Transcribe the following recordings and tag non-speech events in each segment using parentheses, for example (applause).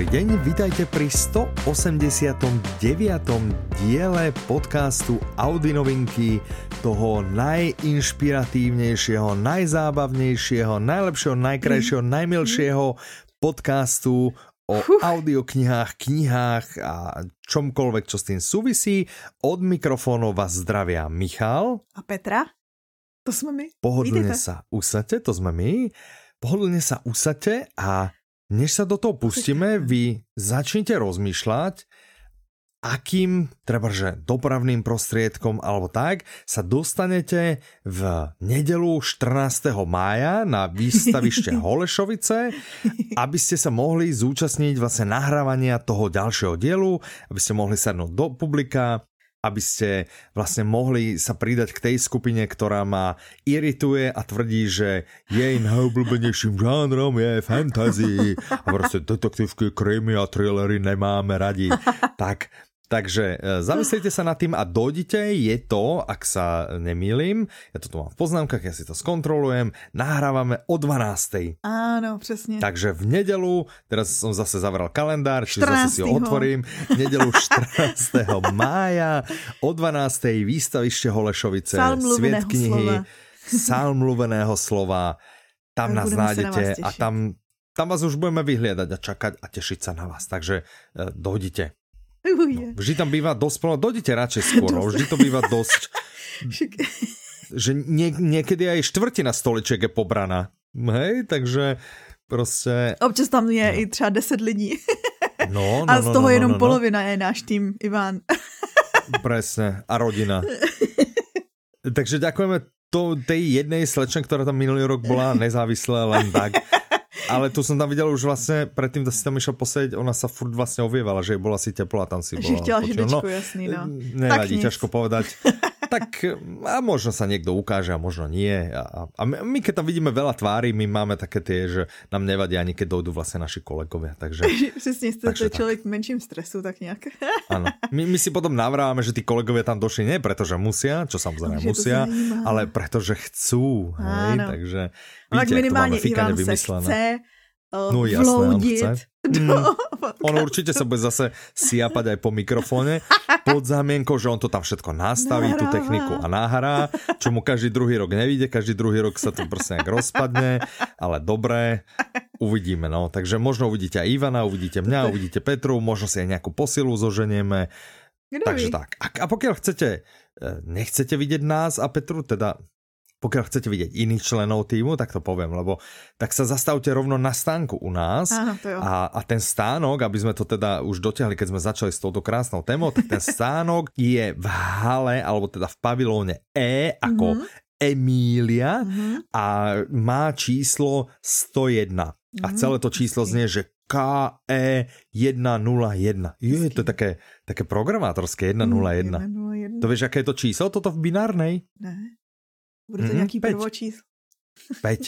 dobrý deň, vítajte pri 189. diele podcastu Audi novinky, toho najinšpiratívnejšieho, najzábavnejšieho, najlepšieho, najkrajšieho, najmilšieho podcastu o audioknihách, knihách a čomkoľvek, čo s tým súvisí. Od mikrofónu vás zdravia Michal. A Petra? To jsme my. Pohodlne sa usate, to sme my. Pohodlne sa usate a než sa do toho pustíme, vy začnite rozmýšľať, akým, treba že dopravným prostriedkom alebo tak, sa dostanete v nedelu 14. mája na výstavište (laughs) Holešovice, aby ste sa mohli zúčastniť vlastne nahrávania toho ďalšieho dielu, aby ste mohli sadnúť do publika, aby ste vlastne mohli sa pridať k tej skupine, ktorá ma irituje a tvrdí, že jej najobľúbenejším žánrom je fantasy a proste detektívky, krémy a thrillery nemáme radi. Tak Takže e, zamyslite sa nad tým a dojdite, je to, ak sa nemýlim, ja to tu mám v poznámkach, ja si to skontrolujem, nahrávame o 12. Áno, přesně. Takže v nedelu, teraz som zase zavral kalendár, čiže zase si ho otvorím, v nedelu (laughs) 14. mája o 12. výstavište Holešovice, sviet knihy, sál mluveného slova, tam nás nájdete a tam, tam vás už budeme vyhliadať a čakať a tešiť sa na vás. Takže uh, dojdite. No, vždy tam býva dosť plno, dojdete radšej skôr, no, vždy to býva dosť, (laughs) že nie, niekedy aj štvrtina stoliček je pobraná, hej, takže prostě... Občas tam je no. i třeba 10 lidí. No, no, a z no, toho no, jenom no, no. polovina je náš tým, Ivan. (laughs) Presne, a rodina. Takže ďakujeme to, tej jednej slečne, ktorá tam minulý rok bola nezávislá len tak ale tu som tam videl už vlastne, predtým, da si tam išiel posedieť, ona sa furt vlastne ovievala, že bola si teplá, tam si bola. Že chtěla hydečku, no, jasný, no. Nevadí, ťažko povedať. (laughs) tak a možno sa niekto ukáže a možno nie. A, a my keď tam vidíme veľa tvári, my máme také tie, že nám nevadí ani keď dojdú vlastne naši kolegovia. Takže, (laughs) Přesně, jste takže to člověk v menším stresu, tak nějak. (laughs) Áno. My, my si potom navrávame, že tí kolegovia tam došli nie preto, že musia, čo samozrejme musia, ale preto, že chcú. Hej? Takže tak minimálně Ivan se chce uh, no, jasné, vloudit. On, chce. Do mm. (laughs) on určite sa bude zase siapať aj po mikrofóne pod zámienkou, že on to tam všetko nastaví, tú techniku a nahrá, čo mu každý druhý rok nevíde, každý druhý rok sa to prostě nejak rozpadne, ale dobré, uvidíme, no. Takže možno uvidíte aj Ivana, uvidíte mňa, uvidíte Petru, možno si aj nejakú posilu zoženieme. Kdo Takže ví? tak. A, a pokiaľ chcete, eh, nechcete vidieť nás a Petru, teda pokiaľ chcete vidieť iných členov týmu, tak to poviem, lebo tak sa zastavte rovno na stánku u nás Áno, a, a ten stánok, aby sme to teda už dotiahli, keď sme začali s touto krásnou témou, tak ten stánok je v hale, alebo teda v pavilóne E ako mm-hmm. Emília mm-hmm. a má číslo 101. Mm-hmm. A mhm. celé to číslo znie, že KE 101. Je to také, také programátorské 101. 101. To vieš, aké je to číslo? Toto v binárnej? Ne. Bude to mm-hmm, nějaký 5. prvočíslo. 5.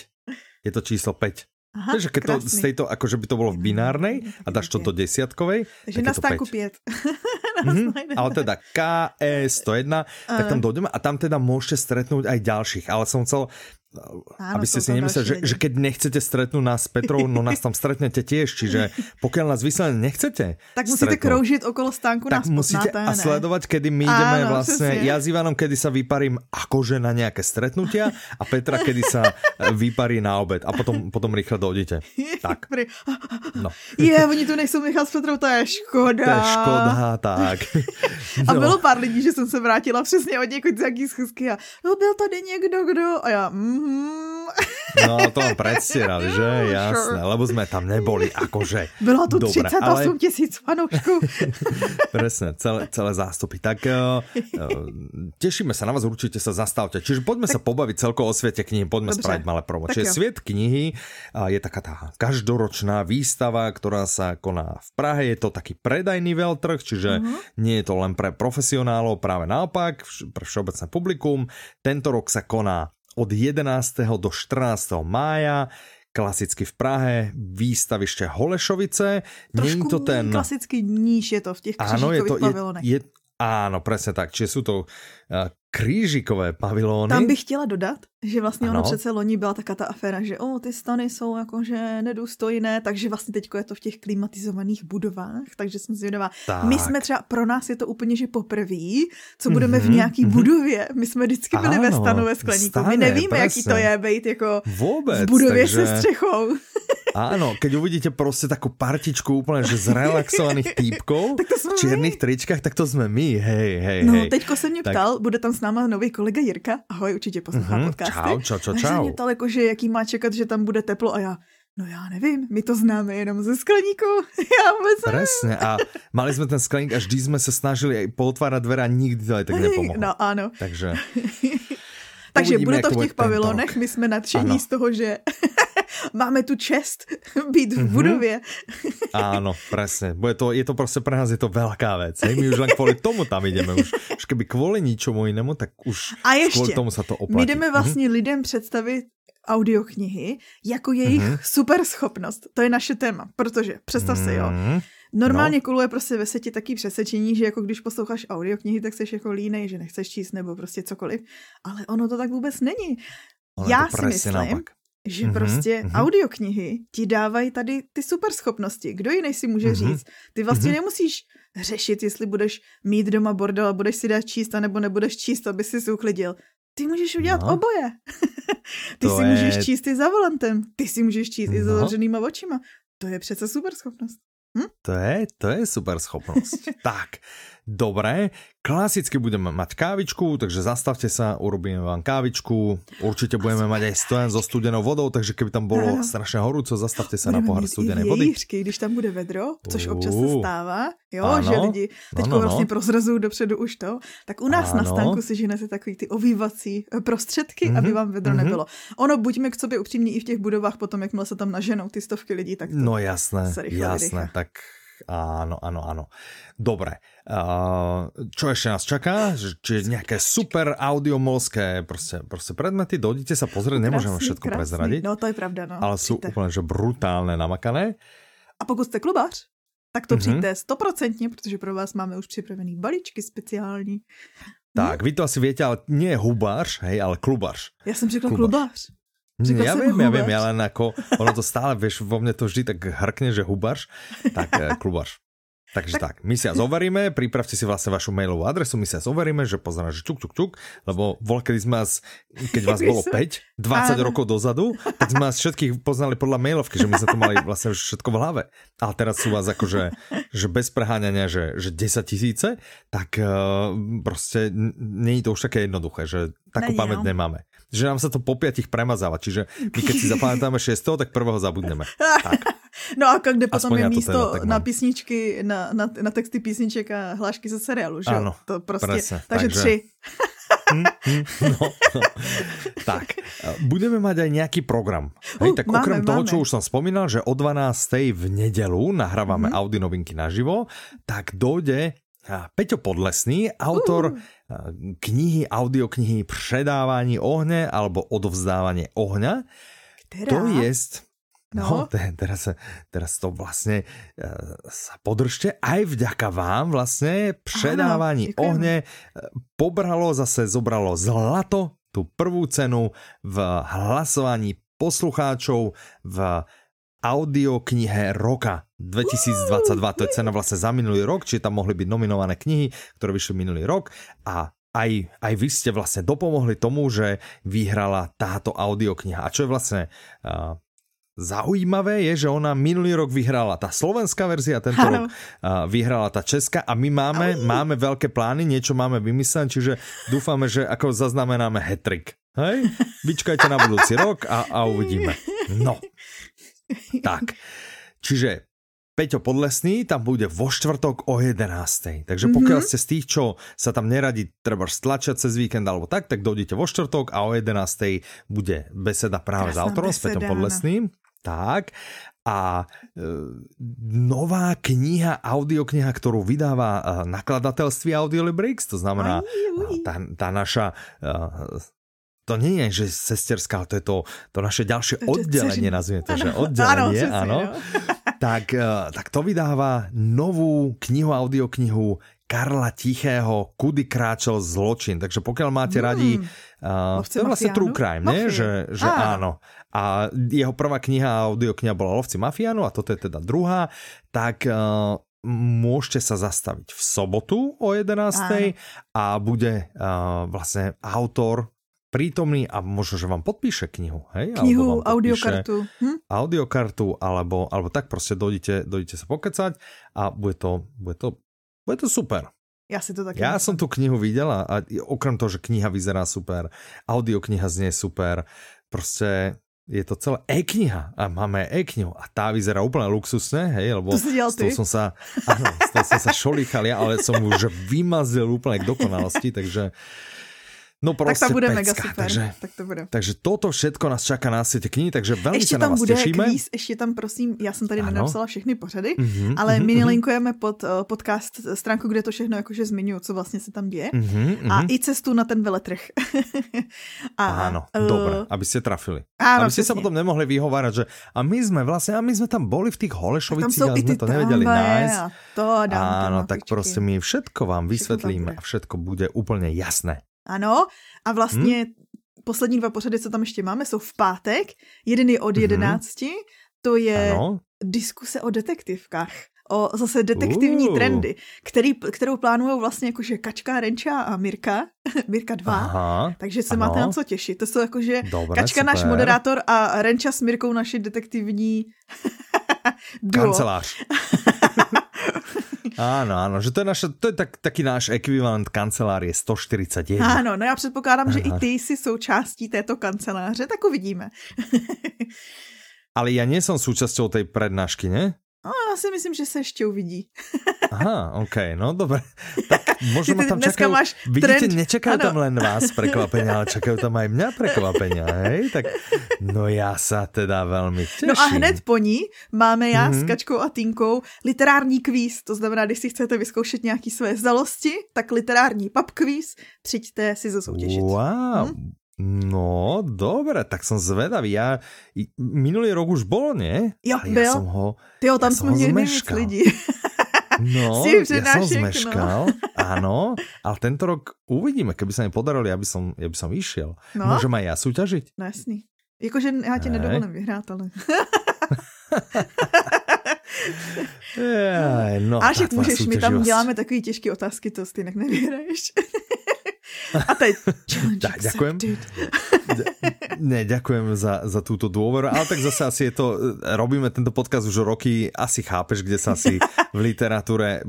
Je to číslo 5. Aha, Takže keď to z tejto, akože by to bolo v binárnej a dáš to do desiatkovej, Takže na stánku 5. mm-hmm, ale teda KE 101, tak tam dojdeme a tam teda môžete stretnúť aj ďalších, ale som chcel Áno, aby ste si nemysleli, že, že keď nechcete stretnúť nás s Petrou, no nás tam stretnete tiež, čiže pokiaľ nás vyslovene nechcete Tak musíte stretnúť, kroužiť okolo stánku Tak musíte a sledovať, kedy my ideme Áno, vlastne, přesně. ja s Ivanom, kedy sa vyparím akože na nejaké stretnutia a Petra, kedy sa vyparí na obed a potom, potom rýchle dojdete. (laughs) Tak. No. Je, oni tu nejsou Michal s Petrou, to je škoda. To je škoda, tak. (laughs) No. A bylo pár lidí, že jsem se vrátila přesně od někud z jaký schůzky a no, byl tady někdo, kdo a já, mm, Mm-hmm. No to vám predstierali, že? (laughs) Jasné, lebo sme tam neboli, akože. Bylo tu Dobre, 38 ale... tisíc fanoušků. (laughs) Presne, celé, celé zástupy. Tak uh, tešíme sa na vás, určite sa zastavte. Čiže poďme tak... sa pobaviť celko o svete knihy, poďme Dobře. spraviť malé promo. Čiže. Sviet knihy uh, je taká tá každoročná výstava, ktorá sa koná v Prahe. Je to taký predajný veľtrh, čiže uh-huh. nie je to len pre profesionálov, práve naopak, pre všeobecné publikum. Tento rok sa koná od 11. do 14. mája klasicky v Prahe, výstaviště Holešovice. Trošku to ten... klasický níž je to v těch Ano, je to, je, je, Áno, presne tak. Čiže sú to křížikové pavilóny. Tam bych chtěla dodat, že vlastně ano. ono přece loni byla taká ta aféra, že o, ty stany jsou jakože nedůstojné, takže vlastně teď je to v těch klimatizovaných budovách, takže jsem zvědavá. Tak. My jsme třeba, pro nás je to úplně, že poprvé, co budeme mm-hmm, v mhm, nějaký mm-hmm. budově. My jsme vždycky byli ano, ve stanu ve skleníku. Stane, My nevíme, presne. jaký to je být jako Vůbec, v budově takže... se střechou. (laughs) Áno, keď uvidíte prostě takú partičku úplne, že zrelaxovaných týpkov v čiernych tričkách, tak to jsme my, hej, hej, No, hej. teďko se mě tak... ptal, bude tam s náma nový kolega Jirka, ahoj, určitě poslouchá mm-hmm, podcasty. Čau, čau, čau, čau. A mě ptal jako, že jaký má čekat, že tam bude teplo a já, No já nevím, my to známe jenom ze skleníku. (laughs) Já vůbec Presne. A mali jsme ten skleník a vždy jsme se snažili pootvárat dvere a nikdy to aj tak nepomohlo. No ano. Takže... (laughs) Takže bude to v těch pavilonech, my jsme nadšení z toho, že (laughs) máme tu čest být v mm-hmm. budově. Áno, presne. Bude to, je to prostě pre nás je to veľká vec. Hej? My už len kvôli tomu tam ideme. Už, už keby kvôli ničomu jinému, tak už A ještě, kvůli tomu sa to oplatí. My jdeme vlastně mm-hmm. lidem představit audioknihy jako jejich mm-hmm. super schopnost. To je naše téma, protože představ si, jo, mhm. Normálně no. kuluje prostě ve světě taký přesvědčení, že jako když posloucháš audioknihy, tak jsi jako línej, že nechceš číst nebo prostě cokoliv. Ale ono to tak vůbec není. Ono Já si myslím, naopak že mm-hmm, prostě mm-hmm. audioknihy ti dávají tady ty super schopnosti. Kdo jiný si může mm-hmm. říct? Ty vlastně mm-hmm. nemusíš řešit, jestli budeš mít doma bordel a budeš si dát číst, nebo nebudeš číst, aby si si uklidil. Ty můžeš udělat no. oboje. (laughs) ty to si je... můžeš číst i za volantem. Ty si můžeš číst no. i za zavřenýma očima. To je přece super schopnost. Hm? To je, to je super schopnost. (laughs) tak, dobré. Klasicky budeme mať kávičku, takže zastavte sa, urobíme vám kávičku. Určite budeme mať aj stojan so studenou vodou, takže keby tam bolo ano. strašně horúco, zastavte sa na pohár studené vody. když tam bude vedro, což občas se stává, jo, ano. že lidi teď no, no, vlastně no. prozrazují dopředu už to, tak u nás ano. na stánku si ženete takový ty ovývací eh, prostředky, mm-hmm. aby mhm, vám vedro mm-hmm. nebylo. Ono, buďme k sobě upřímní i v těch budovách potom, jakmile se tam naženou ty stovky lidí, tak to No jasné, jasné, tak Áno, áno, áno. Dobre. Čo ešte nás čaká? Či nejaké super audiomolské prostě, prostě predmety? Dojdite sa pozrieť, nemôžeme všetko krásný. prezradiť. No to je pravda, no. Ale sú úplne, že brutálne namakané. A pokud jste klubař, tak to mm-hmm. přijďte stoprocentně, protože pro vás máme už připravený balíčky speciální. Tak, vy to asi viete, ale nie hubář, hej, ale klubař. Já jsem řekla klubař. klubař. Říkal ja viem, ja viem, ja len ako, ono to stále, vieš, vo mne to vždy tak hrkne, že hubaš, tak eh, klubaš. Takže tak. tak, my si vás overíme, pripravte si vlastne vašu mailovú adresu, my si vás overíme, že pozrieme, že čuk, čuk, čuk, lebo vol, kedy sme vás, keď vás bolo 5, 20 Áno. rokov dozadu, tak sme vás všetkých poznali podľa mailovky, že my sme to mali vlastne všetko v hlave. Ale teraz sú vás akože, že bez preháňania, že, že 10 tisíce, tak uh, proste není to už také jednoduché, že takú pamäť no. nemáme že nám sa to po piatich premazáva, čiže my keď si zapamätáme 6, tak prvého zabudneme. Tak. (laughs) No a kde potom je místo teda, na písničky, na, na, na texty písniček a hlášky ze seriálu, že Ano, to prostě, presne, takže, takže tři. (laughs) Hm, hm, no, no. Tak, budeme mať aj nejaký program. Hej, uh, tak máme, okrem máme. toho, čo už som spomínal, že o 12. v nedelu nahrávame mm. Audi novinky naživo, tak dojde Peťo Podlesný, autor uh. Knihy, audioknihy Předávání ohně alebo Odovzdávanie ohňa. Která? To je No, no teraz, teraz to vlastne uh, sa podržte. Aj vďaka vám vlastne předávání Áno, ohne e, pobralo, zase zobralo zlato, tú prvú cenu v hlasovaní poslucháčov v audioknihe roka 2022. To je cena vlastne za minulý rok, čiže tam mohli byť nominované knihy, ktoré vyšli minulý rok a aj, aj vy ste vlastne dopomohli tomu, že vyhrala táto audiokniha. A čo je vlastne uh, zaujímavé je, že ona minulý rok vyhrala tá slovenská verzia, tento ano. rok uh, vyhrala tá česká a my máme, máme veľké plány, niečo máme vymyslené, čiže dúfame, že ako zaznamenáme hetrik. Hej? Vyčkajte na budúci rok a, a uvidíme. No. (laughs) Tak. Čiže Peťo Podlesný tam bude vo štvrtok o 11. Takže pokiaľ mm -hmm. ste z tých, čo sa tam neradi treba stlačať cez víkend alebo tak, tak dojdete vo štvrtok a o 11. bude beseda práve Krásná s autorom, s Peťom Podlesným. Tak. A e, nová kniha, audiokniha, ktorú vydáva e, nakladatelství Audiolibrix, to znamená tá, tá naša e, to nie je, že sesterská, to je to, to naše ďalšie oddelenie, nazvime to, že oddelenie, áno. No. (laughs) tak, eh, tak to vydáva novú knihu, audioknihu Karla Tichého Kudy kráčel zločin. Takže pokiaľ máte mm. radi, uh, to je vlastne true crime, nie? Že, že áno. A jeho prvá kniha, audiokniha bola Lovci mafiánu a toto je teda druhá. Tak uh, môžete sa zastaviť v sobotu o 11. Áno. a bude uh, vlastne autor prítomný a možno, že vám podpíše knihu. Hej? Knihu, audiokartu. Hm? Audiokartu, alebo, alebo tak prostě dojdete, dojdete sa pokecať a bude to, bude to, bude to super. Já si to taky Já jsem tu knihu viděla a okrem toho, že kniha vyzerá super, audiokniha znie super, prostě je to celé e-kniha a máme e-knihu a tá vyzerá úplne luxusne, hej, lebo to si dělal ty. som sa, áno, z toho som sa šolichal ja, ale som už vymazil úplne k dokonalosti, takže No prostě tak to bude pecka, mega super. Takže, tak to bude. takže toto všetko nás čaká na světě knihy, takže velmi ještě se na vás bude těšíme. Kvíz, ještě tam prosím, já jsem tady nenapsala všechny pořady, mm-hmm, ale mm-hmm, my mhm. nelinkujeme pod uh, podcast stránku, kde to všechno jakože zmiňuji, co vlastně se tam děje. Mm-hmm, a i cestu na ten veletrh. (laughs) a, ano, uh, dobré, aby ste trafili. Áno, aby ste sa potom nemohli vyhovárať, že a my jsme vlastně, a my jsme tam boli v těch Holešovicích, ale jsme to nevedeli nájsť. To dám Áno, tak prostě my všetko vám vysvětlíme a všetko bude úplně jasné. Ano, a vlastně hmm? poslední dva pořady, co tam ještě máme, jsou v pátek. Jeden je od mhm. jedenácti, hmm. to je ano. diskuse o detektivkách o zase detektivní uh. trendy, který, kterou plánují vlastně jakože Kačka, Renča a Mirka, (laughs) Mirka 2, Aha, takže se ano. máte na co těšit. To jsou jakože Dobre, Kačka super. náš moderátor a Renča s Mirkou naši detektivní (laughs) duo. Kancelář. (laughs) Áno, áno, že to je, naša, to je tak, taký náš ekvivalent kancelárie 141. Áno, no já předpokládám, že i ty jsi součástí této kanceláře, tak uvidíme. (laughs) Ale ja nie som súčasťou tej prednášky, ne? No, já si myslím, že se ještě uvidí. Aha, OK, no dobré. Tak možno ma tam čakajú, máš vidíte, trend. nečakajú ano. tam len vás prekvapenia, ale čakajú tam aj mňa prekvapenia, hej? Tak, no já sa teda velmi těším. No a hned po ní máme já mm-hmm. s mhm. Kačkou a Tinkou literární kvíz, to znamená, když si chcete vyzkoušet nějaký své znalosti, tak literární pub kvíz, přijďte si zasoutěžit. Wow, hm? No, dobre, tak som zvedavý. Ja, minulý rok už bol, nie? Jo, Ale byl. Ja som ho, Ty jo, tam ja jsme měli nejvíc lidí. No, ja som zmeškal, no. áno, ale tento rok uvidíme, keby sa mi podarilo, ja by som, ja by som išiel. No? Môžem aj ja súťažiť? No jasný. Jakože já ti nedovolím vyhrát, ale... (laughs) Jaj, no, a však můžeš, my tam děláme takový těžké otázky, to stejně nevyhraješ. (laughs) A teď Ďakujem. (laughs) ďakujem. Ne, ďakujem za, za túto dôveru, ale tak zase asi je to, robíme tento podcast už roky, asi chápeš, kde sa asi v literatúre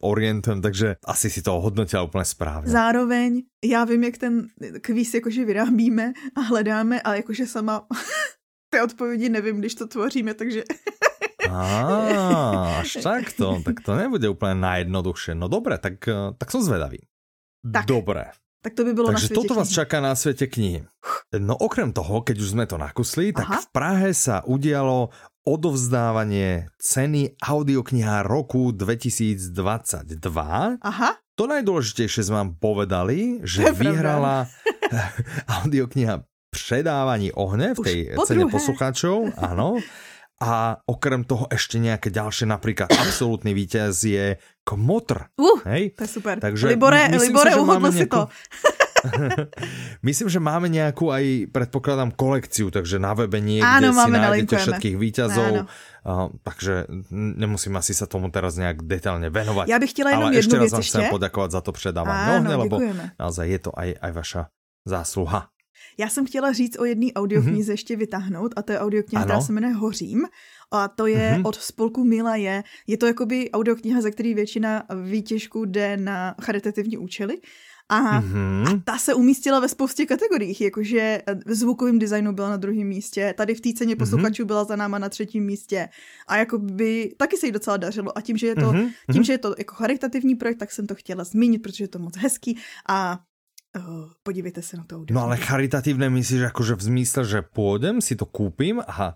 orientujem, takže asi si to ohodnotila úplne správně. Zároveň já vím, jak ten kvíz jakože vyrábíme a hledáme a jakože sama (laughs) ty odpovědi nevím, když to tvoříme, takže... Á, (laughs) až takto, tak to nebude úplně najjednoduchšie. No dobré, tak, tak som zvedavý. Tak. Dobré. Tak to by bylo Takže na toto vás čaká na svete knihy. No okrem toho, keď už sme to nakusli, tak Aha. v Prahe sa udialo odovzdávanie ceny audiokniha roku 2022. Aha. To najdôležitejšie sme vám povedali, že vyhrala (laughs) audiokniha Předávání ohne v tej cene poslucháčov. Áno. (laughs) A okrem toho ešte nejaké ďalšie, napríklad absolútny víťaz je Kmotr. Uh, hej? to je super. Takže Libore, Libore, si, uhodl si to. (laughs) myslím, že máme nejakú aj, predpokladám, kolekciu, takže na webe niekde Áno, si nájdete všetkých víťazov. Uh, takže nemusím asi sa tomu teraz nejak detailně venovať. Já bych chtěla jenom Ale jednu ešte raz vám chcem poďakovať za to předávání ohne, lebo naozaj je to aj, aj vaša zásluha. Já jsem chtěla říct o jedné audioknize mm-hmm. ještě vytáhnout a to je audiokniha, která se jmenuje Hořím a to je mm-hmm. od spolku Mila je. Je to jakoby audiokniha, ze který většina výtěžků jde na charitativní účely a, mm-hmm. a ta se umístila ve spoustě kategoriích, jakože v zvukovém designu byla na druhém místě, tady v té ceně mhm. posluchačů mm-hmm. byla za náma na třetím místě a jakoby taky se jí docela dařilo a tím, že je to, mm-hmm. tím, že je to jako charitativní projekt, tak jsem to chtěla zmínit, protože je to moc hezký a podívejte se na to. No ale charitativné myslíš jakože v zmysle, že půjdem, si to koupím a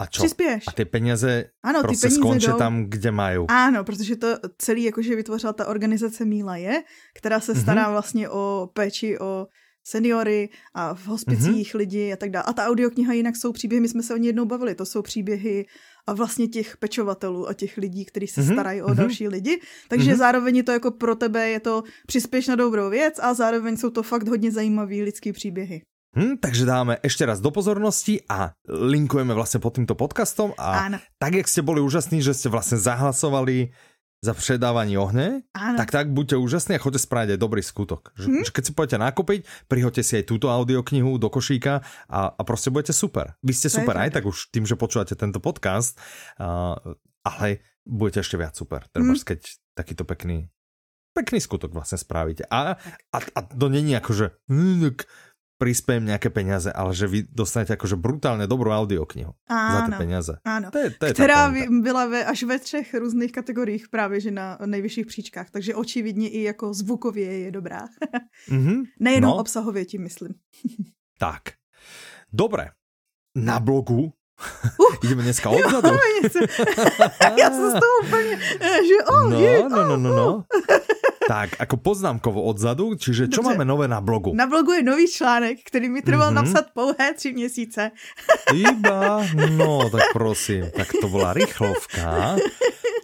a čo? Přispěješ. A ty peníze ano, prostě ty peníze skončí jdou... tam, kde mají. Ano, protože to celý jakože vytvořila ta organizace Míla je, která se stará mm-hmm. vlastně o péči o seniory a v hospicích mm-hmm. lidi a tak dále. A ta audiokniha jinak jsou příběhy, my jsme se o ní jednou bavili, to jsou příběhy a vlastně těch pečovatelů a těch lidí, kteří se mm-hmm. starají o mm-hmm. další lidi. Takže mm-hmm. zároveň je to jako pro tebe je to přispěš na dobrou věc a zároveň jsou to fakt hodně zajímavý lidský příběhy. Hm, takže dáme ešte raz do pozornosti a linkujeme vlastne pod týmto podcastom a Áno. tak, jak ste boli úžasní, že ste vlastne zahlasovali za předávání Áno. tak tak buďte úžasní a choďte spraviť aj dobrý skutok. Hm? Že keď si pôjdete nakúpiť, prihoďte si aj túto audioknihu do košíka a, a prostě budete super. Vy ste super aj tak už tým, že počúvate tento podcast, uh, ale budete ešte viac super. Treba, hm? keď takýto pekný pekný skutok vlastne spravíte. A, a, a to není ako, že hm, prispějem nějaké peněze, ale že vy dostanete jakože brutálně dobrou audioknihu áno, za ty peněze. Áno, to je, to je která byla ve, až ve třech různých kategoriích právě, že na nejvyšších příčkách, takže očividně i jako zvukově je dobrá. mm-hmm. (laughs) Nejenom no. obsahově tím myslím. (laughs) tak, dobré. Na blogu uh. (laughs) Ideme dneska odzadu. Já jsem z toho úplně, že oh, no, je, no, no, no, no. Tak, jako poznámkovo odzadu, čiže čo Dobře. máme nové na blogu? Na blogu je nový článek, který mi trval mm-hmm. napsat pouhé tři měsíce. (laughs) Iba? No, tak prosím, tak to byla rychlovka.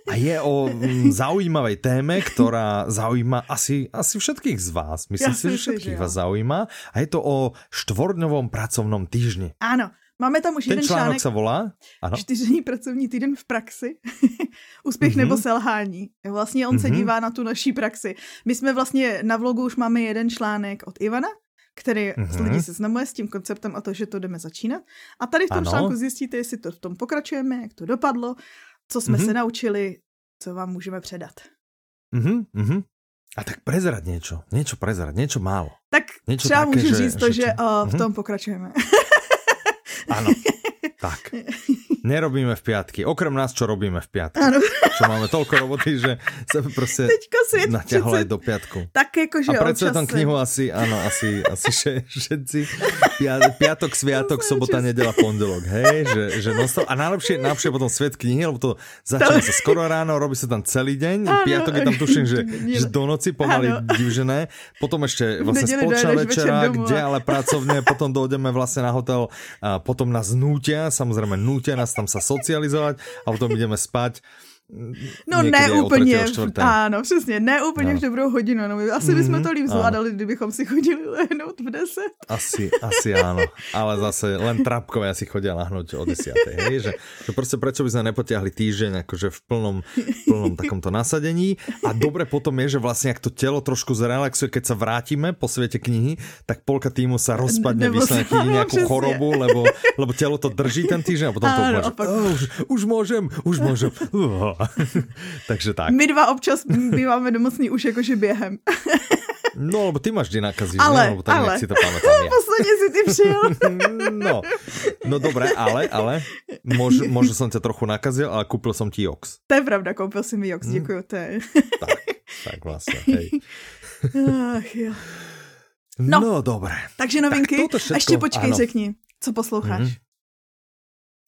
A je o mm, zaujímavej téme, ktorá zaujíma asi, asi všetkých z vás. Myslím si, že všetkých vás zaujíma. A je to o štvorňovom pracovnom týždni. Áno. Máme tam už Ten jeden článek. se volá? Ano. Čtyřdenní pracovní týden v praxi. (laughs) Úspěch mm-hmm. nebo selhání. Vlastně on mm-hmm. se mhm. dívá na tu naší praxi. My jsme vlastně na vlogu už máme jeden článek od Ivana, který mm-hmm. lidi se znamuje s tím konceptem a to, že to jdeme začínat. A tady v tom ano. článku zjistíte, jestli to v tom pokračujeme, jak to dopadlo, co jsme mm-hmm. se naučili, co vám můžeme předat. Mm-hmm. A tak prezrať něco, něco prezrať, něco málo. Tak něco třeba také, můžu že, říct to, že, že uh, v mhm. tom pokračujeme. (laughs) Áno, tak. Nerobíme v piatky. Okrem nás, čo robíme v piatky. Ano. Čo máme toľko roboty, že sa prostě naťahlo aj do piatku. Tak jakože A predsa tam knihu asi, áno, asi, asi še, všetci. Piatok, sviatok, sobota, nedela, pondelok. Hej, že, že non-stop. A najlepšie, najlepšie potom svet knihy, lebo to začína sa skoro ráno, robí sa tam celý deň. Ano. Piatok je tam tuším, že, (laughs) že do noci pomaly divžené. Potom ešte vlastne spoločná večera, kde ale pracovne, potom dojdeme vlastne na hotel a potom nás nútia, samozrejme nútia nás tam sa socializovať a potom ideme spať No ne úplně, ano, přesně, ne úplně no. v dobrou hodinu, no, asi mm, bychom to líp zvládali, ano. kdybychom si chodili lehnout v 10. Asi, asi áno, ale zase len trapkové asi chodia lahnúť o 10. Hej, že, že prostě prečo by sme nepotiahli týždeň akože v plnom, v plnom takomto nasadení a dobre potom je, že vlastne ak to telo trošku zrelaxuje, keď sa vrátime po svete knihy, tak polka týmu sa rozpadne, vysne (laughs) nejakú chorobu, lebo, lebo telo to drží ten týždeň a potom to môže, oh, už, už môžem, už môžem. (laughs) Uh. (laughs) Takže tak. My dva občas býváme nemocný už jakože během. (laughs) No, lebo ty máš vždy nakazí, ale, ne? Lebo tak ale. si to pamätám ja. (laughs) Posledně si ty přijel. no, no dobré, ale, ale, mož, možno som ťa trochu nakazil, ale kúpil som ti Jox. To je pravda, koupil si mi Jox, děkuju, to je. tak, tak vlastně, hej. Ach, jo. No, no dobré. Takže novinky, tak všetko, ještě počkej, ano. řekni, co posloucháš. Mm.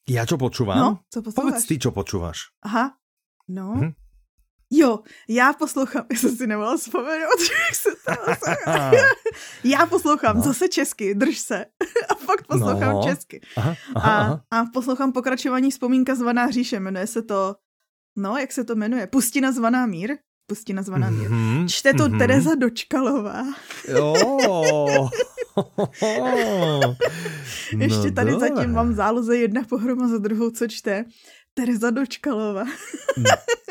Ja čo počúvam? No, co posloucháš? Povedz ty, čo počúvaš. Aha, No. Hmm. Jo, já poslouchám, (laughs) já jsem si nemohla vzpomenout, (laughs) jak se to (laughs) Já poslouchám no. zase česky, drž se. A fakt poslouchám no. česky. Aha, aha, a, aha. a poslouchám pokračování vzpomínka zvaná hříše, jmenuje se to, no, jak se to jmenuje? Pustina zvaná mír? Pustina zvaná mír. Mm-hmm, Čte to mm-hmm. Tereza Dočkalová. Jo. Ještě tady no, zatím mám záloze jedna pohroma za druhou, co čte. Tereza Dočkalová.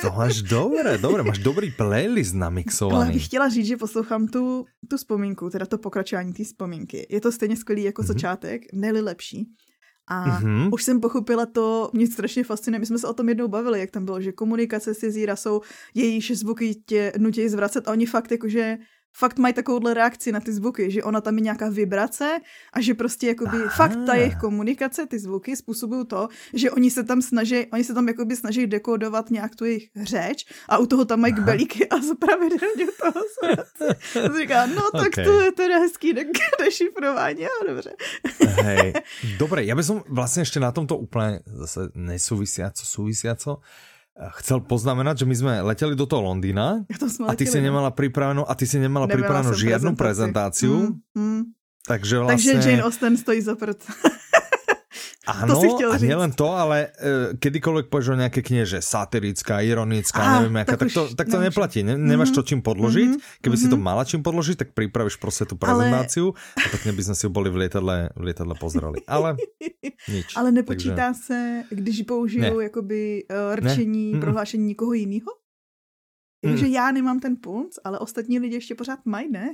to máš dobré, dobré, máš dobrý playlist namixovaný. Ale bych chtěla říct, že poslouchám tu, tu vzpomínku, teda to pokračování té vzpomínky. Je to stejně skvělý jako mm-hmm. začátek, neli lepší. A mm-hmm. už jsem pochopila to, mě strašně fascinuje. My jsme se o tom jednou bavili, jak tam bylo, že komunikace s Jezíra jsou, jejíž zvuky tě nutí zvracet a oni fakt jakože fakt mají takovouhle reakci na ty zvuky, že ona tam je nějaká vibrace a že prostě jakoby Aha. fakt ta jejich komunikace, ty zvuky způsobují to, že oni se tam snaží, oni se tam jakoby snaží dekodovat nějak tu jejich řeč a u toho tam mají kbelíky a pravidelně toho se říká, no tak okay. to je teda hezký de- (laughs) dešifrování, a dobře. Hej, (laughs) dobré, já bych vlastně ještě na tomto úplně zase nesouvisíaco, souvisíaco, chcel poznamenať, že my sme leteli do toho Londýna (laughs) a ty si nemala pripravenú a ty si nemala pripravenú žiadnu prezentáciu. Mm, mm. Takže vlastně... Takže Jane Austen stojí za prd. (laughs) Áno, to a nielen to, ale uh, kedykoľvek povieš o nejaké knihe, že satirická, ironická, ah, neviem aká, tak, tak, to, tak to neplatí. Ne, nemáš to mhm. čím podložiť. Mm-hmm. Keby mm-hmm. si to mhm. mala čím podložiť, tak pripravíš prostě tu prezentáciu ale... a tak by sme si boli v lietadle, v lietadle pozerali. Ale (laughs) nič. Ale nepočítá takže... se, když použijou ne. jakoby uh, rčení, ne. prohlášení někoho jiného? Mm. Že já nemám ten punc, ale ostatní lidi ještě pořád mají, ne?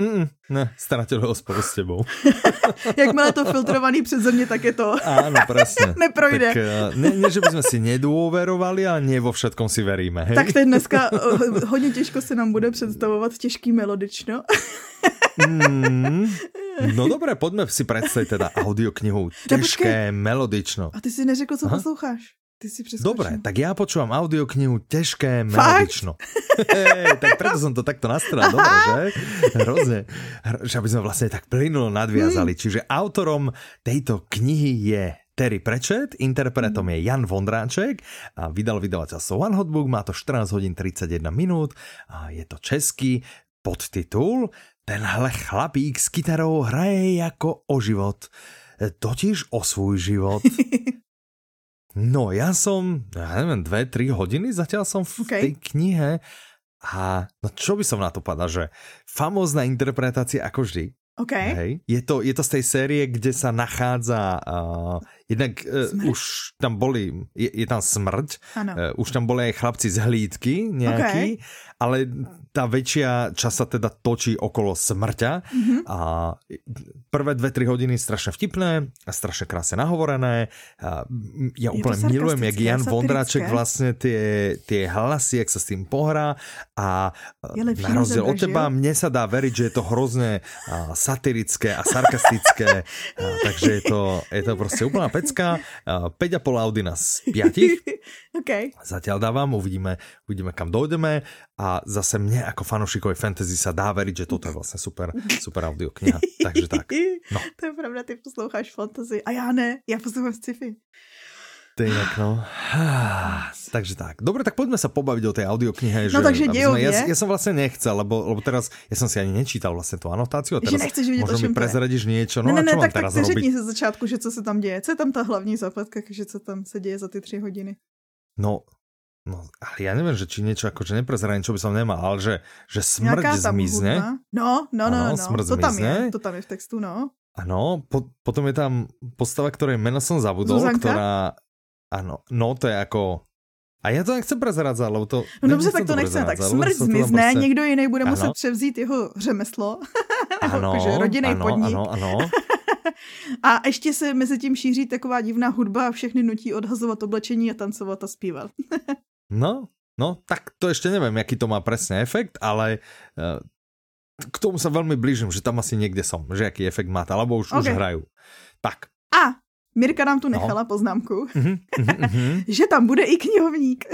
mm, ne, ztratil ho spolu s tebou. (laughs) Jakmile to filtrovaný před země, tak je to. (laughs) Áno, presne. (laughs) Neprojde. Tak, eh, ne, ne, že bychom si nedôverovali, ale nie vo všetkom si veríme. Hej? Tak teď dneska eh, hodně těžko se nám bude představovat těžký melodično. mm, no dobré, pojďme si představit teda audioknihu. Těžké, no, melodično. A ty si neřekl, co Aha. posloucháš. Ty si Dobre, tak ja počúvam audioknihu ťažké, melodično. hey, tak preto som to takto nastrel, dobre, že? Hrozne. Že aby sme vlastne tak plynulo nadviazali. Hmm. Čiže autorom tejto knihy je Terry Pratchett, interpretom hmm. je Jan Vondráček a vydal vydavateľstvo One Hot Book, má to 14 hodín 31 minút a je to český podtitul Tenhle chlapík s kytarou hraje jako o život, totiž o svůj život. (laughs) No, ja som, ja neviem, dve, tri hodiny zatiaľ som v okay. tej knihe a no čo by som na to povedal, že famózna interpretácia ako vždy. Okay. Hej. Je, to, je to z tej série, kde sa nachádza uh, jednak uh, už tam boli, je, je tam smrť, uh, už tam boli aj chlapci z hlídky nejaký, okay. ale tá väčšia časť sa teda točí okolo smrťa mm-hmm. a prvé dve, tri hodiny strašne vtipné a strašne krásne nahovorené. A ja je úplne milujem, jak Jan Vondráček vlastne tie, tie hlasy, jak sa s tým pohrá a na rozdiel od teba, mne sa dá veriť, že je to hrozne satirické a sarkastické, (laughs) a, takže je to, je to prostě úplná pecka. 5,5 Audina z 5. okay. Zatiaľ dávam, uvidíme, uvidíme kam dojdeme a zase mne ako fanošikovi fantasy sa dá veriť, že toto je vlastně super, super audiokniha. takže tak. (laughs) No. To je pravda, ty posloucháš fantasy a já ne, já poslouchám sci-fi. To je inak, no. (sighs) takže tak. Dobre, tak poďme sa pobaviť o tej audioknihe. No že, takže dejovie. Ja, ja som vlastne nechcel, lebo, lebo teraz, ja som si ani nečítal vlastne tú anotáciu a teraz nechceš vidět, možno mi prezradíš niečo. No ne, ne, a čo ne, tak, teraz tak řekni ze začátku, že co se tam děje. Co je tam ta hlavní zápletka, že co tam se děje za ty tři hodiny? No, No, ale ja neviem, že či niečo akože neprezradím, čo by som nemal, ale že, že smrť zmizne. Hudba? No, no, no, ano, no. Smrť to zmizne. tam je, to tam je v textu, no. Ano, po, potom je tam postava, ktorej meno som zabudol, Zuzanka? ktorá ano, no to je jako... A já to nechci prezradzat, lebo to... No dobře, tak to nechce, tak smrt zmizne, prostě... někdo jiný bude ano. muset převzít jeho řemeslo, (laughs) ano, jakože rodinný ano, podnik. Ano, ano. (laughs) a ještě se mezi tím šíří taková divná hudba a všechny nutí odhazovat oblečení a tancovat a zpívat. (laughs) no, no, tak to ještě nevím, jaký to má přesně efekt, ale uh, k tomu se velmi blížím, že tam asi někde som, že jaký efekt má, alebo už, okay. už hraju. Tak. A Mirka nám tu no. nechala no. poznámku, mm-hmm, (laughs) že tam bude i knihovník.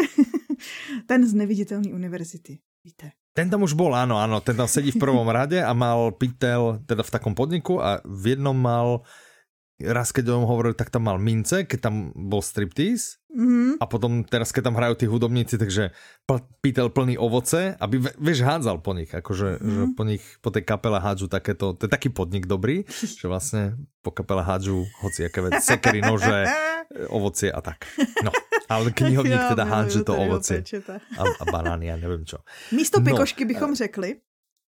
(laughs) Ten z neviditelné univerzity, víte. Ten tam už bol, áno, áno, ten tam sedí v prvom (laughs) rade a mal pytel teda v takom podniku a v jednom mal raz keď o tom hovorili, tak tam mal mince, keď tam bol striptease mm-hmm. a potom teraz, keď tam hrajú tí hudobníci, takže pl- pýtel plný ovoce, aby, vieš, hádzal po nich, akože mm-hmm. že po nich, po tej kapele hádžu takéto, to je taký podnik dobrý, (laughs) že vlastne po kapele hádžu hoci aké veci, sekery, nože, (laughs) ovocie a tak. No, ale knihovník teda hádže to ovocie a, a banány, ja nevím čo. Místo pikošky no, bychom řekli,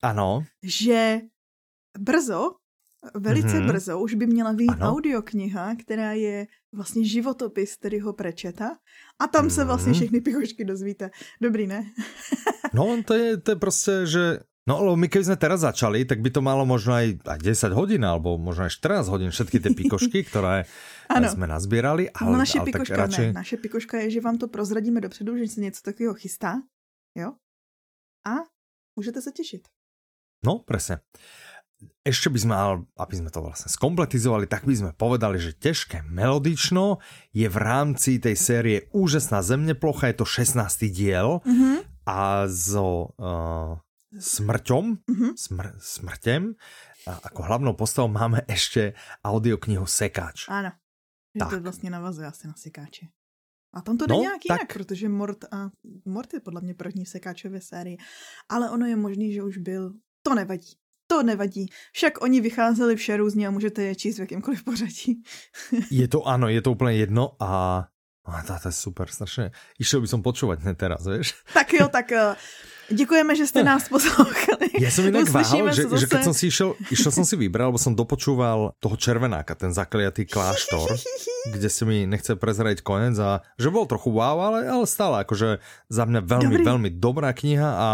ano. že brzo Velice mm-hmm. brzo už by měla být ano. audiokniha, která je vlastně životopis Terryho Prečeta a tam mm-hmm. se vlastně mhm. všechny pichošky dozvíte. Dobrý, ne? (laughs) no, to je, to je prostě, že No, lebo my keby sme teraz začali, tak by to malo možno aj, aj 10 hodín, alebo možno aj 14 hodín, všetky tie pikošky, (laughs) ktoré ano. sme nazbírali. Ale, no naše ale pikoška radšej... ne. Naše pikoška je, že vám to prozradíme dopředu, že se něco takového chystá. Jo? A můžete se těšit. No, presne ešte by sme, aby sme to vlastne skompletizovali, tak by sme povedali, že ťažké melodično je v rámci tej série Úžasná zemne plocha, je to 16. diel mm -hmm. a so uh, smrťom, mm -hmm. smr smrtem, a ako hlavnou postavou máme ešte audioknihu Sekáč. Áno, že to vlastně navazuje asi na Sekáče. A tam to jde no, nějak tak. jinak, protože Mort, a Mort je podle mě první v Sekáčově sérii, ale ono je možný, že už byl, to nevadí to nevadí. Však oni vycházeli vše různě a můžete je číst v jakýmkoliv pořadí. (laughs) je to, ano, je to úplně jedno a a to, to je super, strašně. Išel by som počúvať ne teraz, vieš? Tak jo, tak (laughs) Děkujeme, že jste nás poslouchali. Já jsem jinak váhal, že, že keď som si išiel, išiel som si vybral, lebo som dopočúval toho červenáka, ten zakliatý kláštor, (laughs) kde si mi nechce prezrať konec a že bol trochu wow, ale, ale stále akože za mňa veľmi, Dobrý. veľmi dobrá kniha a,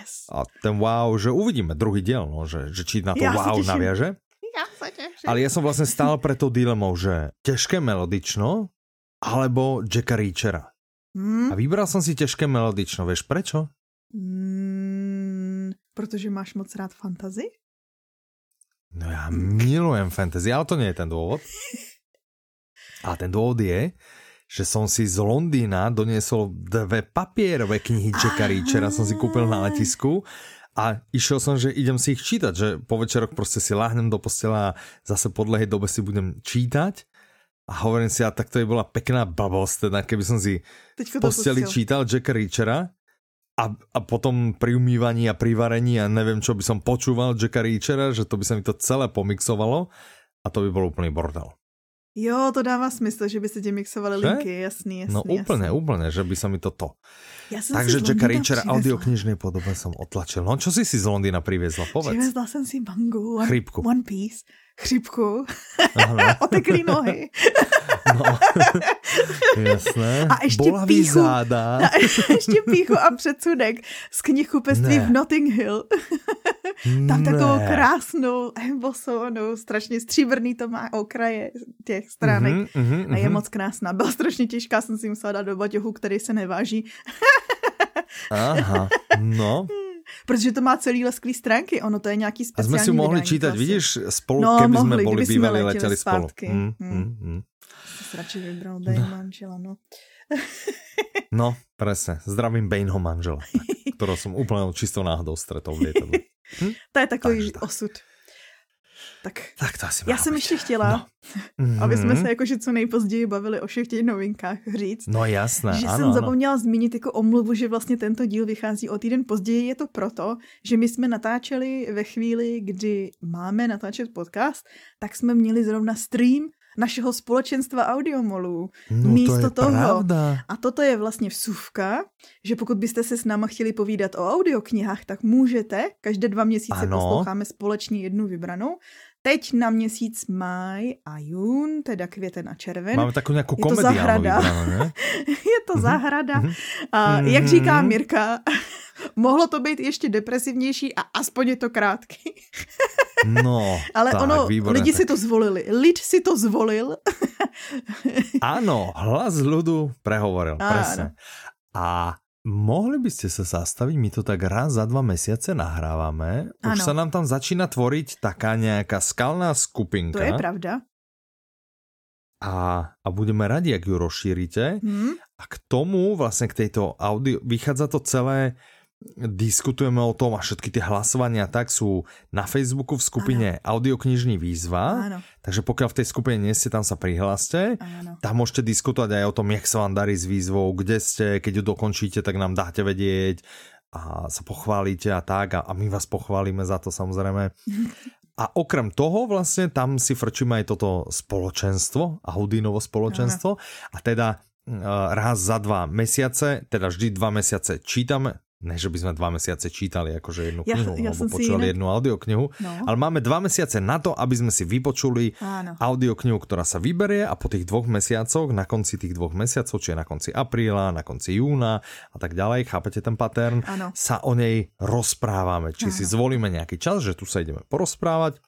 yes. a ten wow, že uvidíme druhý diel, no, že, že či na to ja wow naviaže. Ja sa teším. Ale ja som vlastne stál pre tou dilemou, že ťažké melodično alebo Jacka Reachera. Hmm? A vybral som si ťažké melodično, vieš prečo? Mm, protože máš moc rád fantazy? No já milujem fantasy, ale to nie je ten důvod. A ten důvod je, že som si z Londýna doniesol dve papierové knihy Jacka Reachera, som si kúpil na letisku a išiel som, že idem si ich čítať, že po večeroch prostě si láhnem do postela a zase po dlhej dobe si budem čítať. A hovorím si, a tak to by bola pekná blbosť, teda keby som si v posteli čítal Jacka Reachera a, a potom pri umývaní a pri varení a neviem, čo by som počúval Jacka Reachera, že to by sa mi to celé pomixovalo a to by bol úplný bordel. Jo, to dává smysl, že by se ti mixovaly linky, jasný, jasný. No úplně, úplně, že by se mi to to. Já jsem Takže Jacka Reachera audioknižnej podobe som otlačil. No, čo si si z Londýna priviezla, povedz. Přivezla jsem si mangu, one, Chrypku. one Piece, chřipku, (laughs) oteklý nohy. No, (laughs) jasné. A ještě Bolavý píchu, záda. (laughs) A ještě píchu a předsudek z knihkupectví v Notting Hill. Tam ne. takovou krásnou embosovanou, strašně stříbrný to má okraje těch stránek. Mm-hmm, mm-hmm, a je moc krásná. Byla strašně těžká, jsem si musela dát do baťohu, který se neváží. Aha, no. Protože to má celý lesklý stránky, ono to je nějaký speciální A jsme si mohli čítat, vlastně. vidíš, spolu, no, keby mohli, jsme byli bývali, letěli spolu. Mm, mm, mm. radši vybral Bane no. manžela, no. (laughs) no, presne. Zdravím Baneho manžela, ktorého som úplne čistou náhodou stretol v (laughs) lietadle. Hm? To je takový Takže osud. Tak, tak to asi já jsem ještě chtěla, no. aby jsme se jakože co nejpozději bavili o všech těch novinkách říct. No jasné, Že ano, jsem ano. zapomněla zmínit jako omluvu, že vlastně tento díl vychází o týden později. Je to proto, že my jsme natáčeli ve chvíli, kdy máme natáčet podcast, tak jsme měli zrovna stream našeho společenstva audiomolů. No, místo to je toho. Pravda. A toto je vlastně vsuvka, že pokud byste se s náma chtěli povídat o audioknihách, tak můžete. Každé dva měsíce ano. posloucháme společně jednu vybranou. Teď na měsíc maj a jún, teda květen a červen. Máme takovou nějakou komedii. zahrada. Vybranou, ne? (laughs) je to mhm. zahrada. A jak říká mhm. Mirka, (laughs) mohlo to být ještě depresivnější a aspoň je to krátký. No, (laughs) Ale tak, ono, výborné, lidi tak. si to zvolili. Lid si to zvolil. Áno, hlas ľudu prehovoril, presne. A mohli by ste sa zastaviť, my to tak raz za dva mesiace nahrávame. Už ano. sa nám tam začína tvoriť taká nejaká skalná skupinka. To je pravda. A, a budeme radi, ak ju rozšírite. Hmm. A k tomu, vlastne k tejto audio, vychádza to celé diskutujeme o tom a všetky tie hlasovania tak sú na Facebooku v skupine ano. Audioknižní výzva. Ano. Takže pokiaľ v tej skupine nie ste, tam sa prihláste. Ano. Tam môžete diskutovať aj o tom, jak sa vám darí s výzvou, kde ste, keď ju dokončíte, tak nám dáte vedieť a sa pochválite a tak a, a my vás pochválime za to samozrejme. (laughs) A okrem toho vlastne tam si frčíme aj toto spoločenstvo, Audinovo spoločenstvo Ano. a teda eh, raz za dva mesiace, teda vždy dva mesiace čítame, ne, že by sme dva mesiace čítali akože jednu knihu, ja, ja alebo počúvali inak... jednu audioknihu, no. ale máme dva mesiace na to, aby sme si vypočuli Áno. audioknihu, ktorá sa vyberie a po tých dvoch mesiacoch, na konci tých dvoch mesiacov, čiže na konci apríla, na konci júna a tak ďalej, chápete ten pattern, Áno. sa o nej rozprávame. Či Áno. si zvolíme nejaký čas, že tu sa ideme porozprávať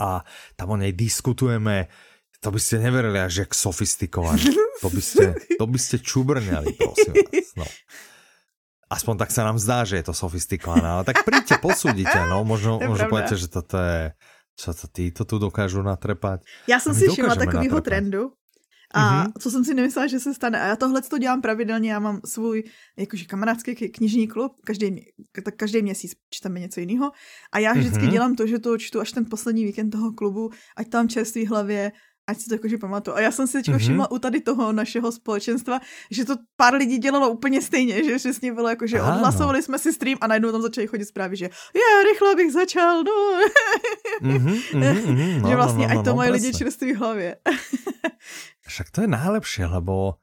a tam o nej diskutujeme to by ste neverili až jak sofistikované. To by ste, to by ste čubrňali, prosím vás. No. Aspoň tak sa nám zdá, že je to sofistikované, ale tak príďte, posúdite, no, možno, možno poviete, že toto je, čo to títo tu dokážu natrepať. Já jsem si všimla takového trendu, a mm-hmm. co jsem si nemyslela, že se stane. A já tohle to dělám pravidelně, já mám svůj jakože kamarádský knižní klub, každý, tak každý měsíc čteme něco jiného. A já vždycky mm-hmm. dělám to, že to čtu až ten poslední víkend toho klubu, ať tam čerstvý hlavě ať si to jakože pamatuju. A já jsem si teď mm-hmm. všimla u tady toho našeho společenstva, že to pár lidí dělalo úplně stejně, že přesně bylo jako, že ano. odhlasovali jsme si stream a najednou tam začali chodit zprávy, že je, rychle bych začal, no. mm-hmm, mm-hmm, (laughs) no že vlastně, no, no, ať to no, mají lidi čerstvý v hlavě. (laughs) Však to je najlepšie, lebo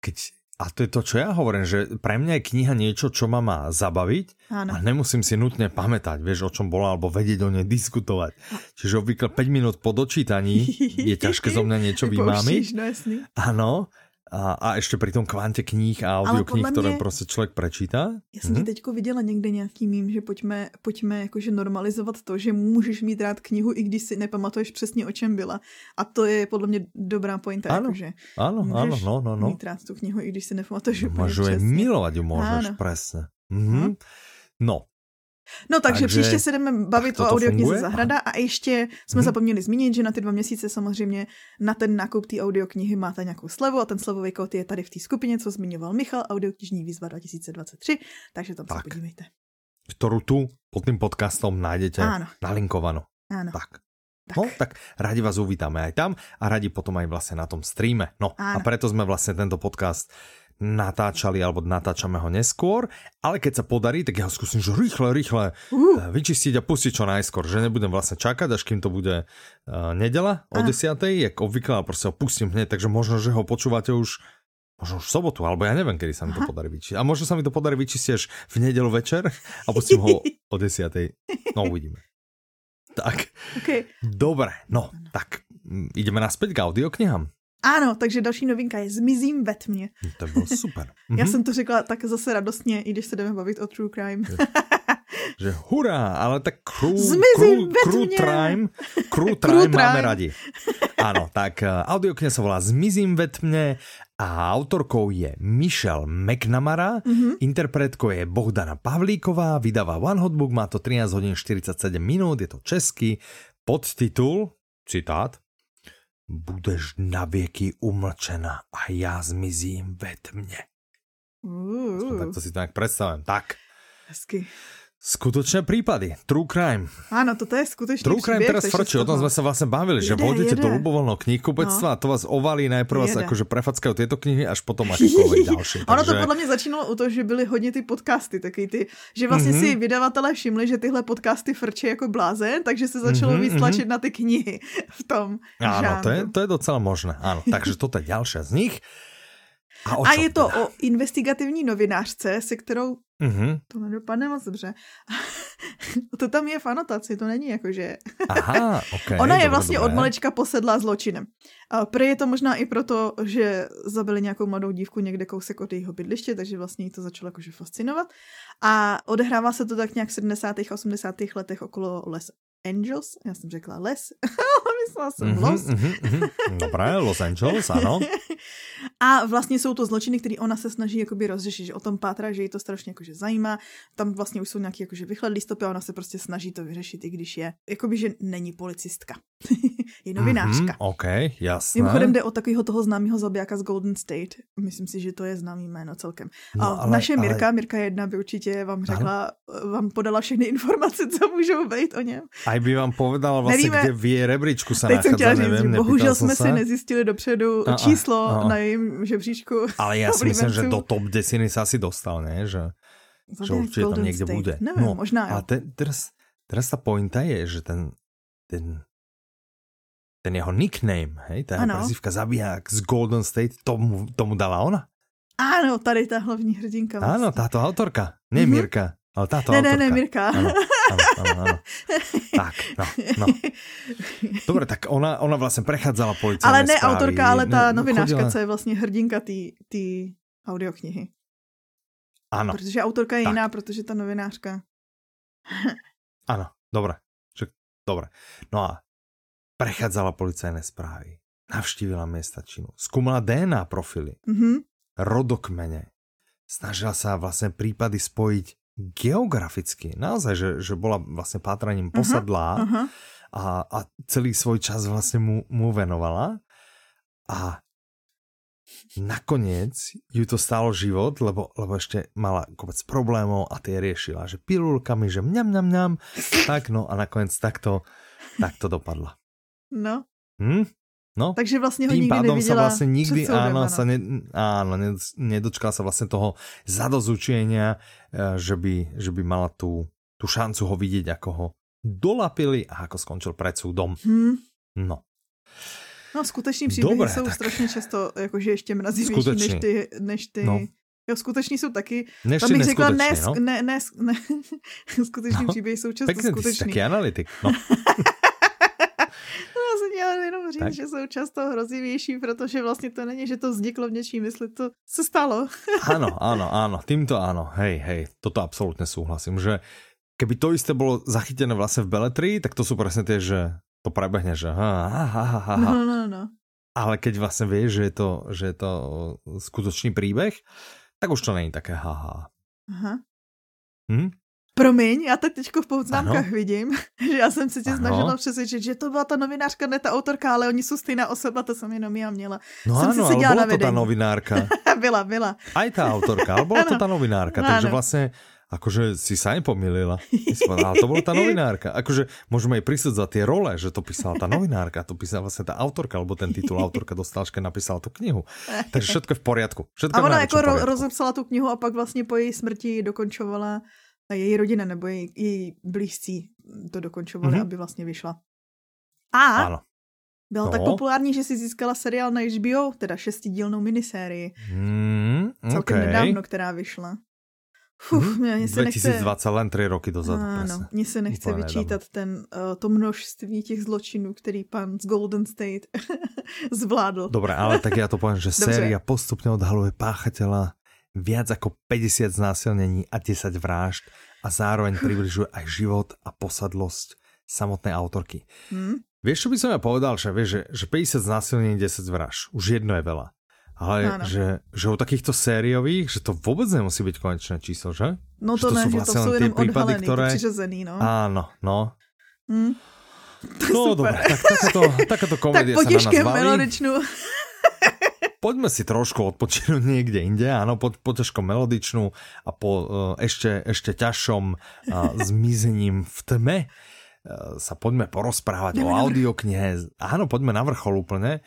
keď a to je to, čo ja hovorím, že pre mňa je kniha niečo, čo ma má zabaviť ano. a nemusím si nutne pamätať, vieš, o čom bola, alebo vedieť o nej diskutovať. Čiže obvykle 5 minút po dočítaní (laughs) je ťažké zo mňa niečo vymámiť. No, Áno, a, a ještě pri tom kvante knih a audioknih, mě... které prostě člověk prečítá. Já jsem hmm. teďko viděla někde nějaký mým, že pojďme, pojďme jakože normalizovat to, že můžeš mít rád knihu, i když si nepamatuješ přesně o čem byla. A to je podle mě dobrá pointa. Ano, jakože ano, ano, no, no, no. mít rád tu knihu, i když si nepamatuješ úplně Můžu je milovat, ju můžeš, přesně. Mhm. No, No takže, takže příště se jdeme bavit o audioknize Zahrada a ještě jsme hmm. zapomněli zmínit, že na ty dva měsíce samozřejmě na ten nákup té audioknihy máte nějakou slevu a ten slevový kód je tady v té skupině, co zmiňoval Michal, audioknižní výzva 2023, takže tam tak. se podívejte. Kterou tu pod tím podcastom najdete Áno. nalinkovanou. Áno. Tak. Tak. No, tak rádi vás uvítáme aj tam a rádi potom aj vlastne na tom streame. No Áno. a preto sme vlastne tento podcast natáčali alebo natáčame ho neskôr, ale keď sa podarí, tak ja ho skúsim, že rýchle, rýchle uh. vyčistiť a pustiť čo najskôr, že nebudem vlastne čakať, až kým to bude uh, nedela o uh. 10. jak obvykle, ale proste ho pustím hneď, takže možno, že ho počúvate už možno už v sobotu, alebo ja neviem, kedy sa mi to podarí vyčistiť. A možno sa mi to podarí vyčistiť až v nedelu večer a pustím ho o 10. No uvidíme. Tak, (laughs) okay. dobre, no, tak ideme naspäť k audioknihám. Ano, takže další novinka je Zmizím ve tmě. To bylo super. (laughs) Mhm. Já jsem to řekla tak zase radostně, i když se jdeme bavit o True Crime. že hurá, ale tak crew, crew, crew crime, crew crime máme radi. Áno, tak eh, audiokniha sa volá Zmizím ve tmě a autorkou je Michelle McNamara, mm-hmm. interpretkou je Bohdana Pavlíková, vydává One Hotbook, má to 13 hodin 47 minút, je to český, podtitul, citát, budeš na věky umlčena a já zmizím ve tmě. Uh. Tak to si to nějak představím. Tak. Hezky. Skutočné prípady, true crime. Áno, toto je skutočný True crime teraz frčí, o tom sme sa vlastne bavili, jede, že vôjdete do ľubovoľného knihkupectva no. a to vás ovalí najprv vás akože prefackajú tieto knihy, až potom akékoľvek ďalšie. (laughs) ono to podle mě začínalo u toho, že byly hodně ty podcasty, taky ty, že vlastně mm-hmm. si vydavatelé všimli, že tyhle podcasty frčí jako blázen, takže se začalo mm-hmm, víc tlačit mm-hmm. na ty knihy v tom Áno, to je, to je docela možné, áno. Takže toto je ďalšia z nich. A, a je to teda? o investigativní novinářce, se kterou mm-hmm. to nedopadne moc dobře. (laughs) to tam je v anotaci, to není jako, že... Aha, (laughs) okay, Ona je vlastně dobré. od malečka posedlá zločinem. A prý je to možná i proto, že zabili nějakou mladou dívku někde kousek od jejího bydliště, takže vlastně jí to začalo jakože fascinovat. A odehrává se to tak nějak v 70. a 80. letech okolo Les Angels, já jsem řekla Les, (laughs) myslela jsem mm-hmm, Los. Mm-hmm. Dobré, Los Angeles, ano. A vlastně jsou to zločiny, které ona se snaží jakoby rozřešit, že o tom pátra, že jí to strašně jakože zajímá. Tam vlastně už jsou nějaké jakože vychledlý stopy a ona se prostě snaží to vyřešit, i když je, jakoby, že není policistka. (laughs) je novinářka. Mm-hmm, OK, jasné. Mimochodem jde o takového toho známého zabijáka z Golden State. Myslím si, že to je známý jméno celkem. No, a ale, naše Mirka, ale... Mirka jedna by určitě vám řekla, ano? vám podala všechny informace, co můžou být o něm. A by vám povedala vlastně, Nevíme. kde v rebríčku se nachádza, nevím, Bohužel jsme se. si nezjistili dopředu a, číslo a, a. na jejím žebříčku. Ale já (laughs) si myslím, že do top desiny se asi dostal, ne? Že, že určitě tam někde State. bude. Nevím, no, možná jo. A te, teraz, teraz ta pointa je, že ten, ten ten jeho nickname, hej, ta prezivka zabiják z Golden State, tomu, tomu dala ona? Ano, tady ta hlavní hrdinka. Vlastně. Ano, táto autorka, ne mm-hmm. Mirka, ale táto ne, autorka. Ne, ne, Mirka. Ano, ano, ano, ano. (laughs) Tak, no, no. Dobre, tak ona, ona vlastně prechádzala policajné Ale ne správy. autorka, ale ta novinářka, chodila... co je vlastně hrdinka té audioknihy. Ano. Protože autorka je tak. jiná, protože ta novinářka. ano, dobré. Dobre. No a prechádzala policajné správy, navštívila miesta činu, skúmala DNA profily, mm-hmm. rodokmene, snažila sa vlastne prípady spojiť geograficky, naozaj, že, že bola vlastne pátraním mhm, posadlá uh-huh. a, a celý svoj čas vlastne mu, mu venovala a nakoniec ju to stálo život, lebo, lebo ešte mala kopec problémov a tie riešila, že pilulkami, že mňam, mňam, mňam, tak no a nakoniec takto, takto dopadla. No. Hm? No, Takže vlastně ho tým nikdy pádom sa vlastne nikdy, áno, sa ne, áno, ne, nedočkala sa vlastne toho zadozučenia, eh, že by, že by mala tú, tú šancu ho vidieť, ako ho dolapili a ako skončil pred súdom. Hmm. No, No, skuteční příběhy Dobré, jsou tak- strašně často jakože ještě mrazivější než ty, než ty No. Jo, skuteční jsou taky. než Tam bych řekla, ne, no. ne, ne, ne, (laughs) skuteční No, příběhy jsou často skuteční. taký analytik. No, (laughs) chtěla jenom říct, Tak. že jsou často hrozivější, protože vlastně to není, že to vzniklo v něčím mysli, to se stalo. (laughs) áno, áno, áno, týmto áno, hej, hej, toto absolútne súhlasím, že keby to isté bolo zachytené vlastne v Beletrii, tak to sú presne tie, že to prebehne, že ha, ha, ha, ha, ha. No, no, no. Ale keď vlastne vieš, že je to, že je to skutočný príbeh, tak už to není také haha. Aha. Hm? Promiň, já teď teďko v poznámkách Ano. vidím, (laughs) že já jsem se tě Ano. snažila přesvědčit, že to byla ta novinářka, ne ta autorka, ale oni jsou stejná osoba, to jsem jenom já měla. No Jsem si áno, ale na to vedení. novinárka. (laughs) byla, byla. Aj tá autorka, ale bola to tá novinárka. Áno. Takže vlastne, akože si sa nepomýlila. Si povedala, ale to bola tá (laughs) novinárka. Akože môžeme jej prisudzať tie role, že to písala tá novinárka, to písala vlastne tá autorka, lebo ten titul autorka dostala, keď napísala tú knihu. Takže všetko je v poriadku. Všetko A ona jako rozepsala tu knihu a pak vlastně po její smrti dokončovala a její rodina nebo její, její blízcí to dokončovali, Mhm. aby vlastně vyšla. A Áno. byla tak No. populární, že si získala seriál na HBO, teda šestidílnou minisérii, Mm, celkem okay. nedávno, která vyšla. Uf, Mhm. mě, mě se nechce... 2020, len 3 roky dozadu. Ano, mně se nechce Úplně vyčítat ten, uh, to množství těch zločinů, který pan z Golden State (laughs) zvládl. Dobre, ale tak ja to poviem, že Dobře. séria postupne odhaluje páchateľa viac ako 50 znásilnení a 10 vražd a zároveň približuje aj život a posadlosť samotnej autorky. Hm? Vieš, čo by som ja povedal, že, vieš, že, že 50 znásilnení, 10 vražd, už jedno je veľa. Ale že, že u takýchto sériových, že to vôbec nemusí byť konečné číslo, že? No Že to, to ne, sú že to jsou jenom prípady, to přiřazený, no. Áno, no. Hm? No Super. dobre, tak takáto, takáto (laughs) Tak komédia sa na nás. (laughs) Poďme si trošku odpočinúť niekde inde, áno, po, po ťažkom melodičnú a po uh, ešte, ešte ťažšom uh, zmizením v tme uh, sa poďme porozprávať o audioknihe. Áno, poďme na vrchol úplne.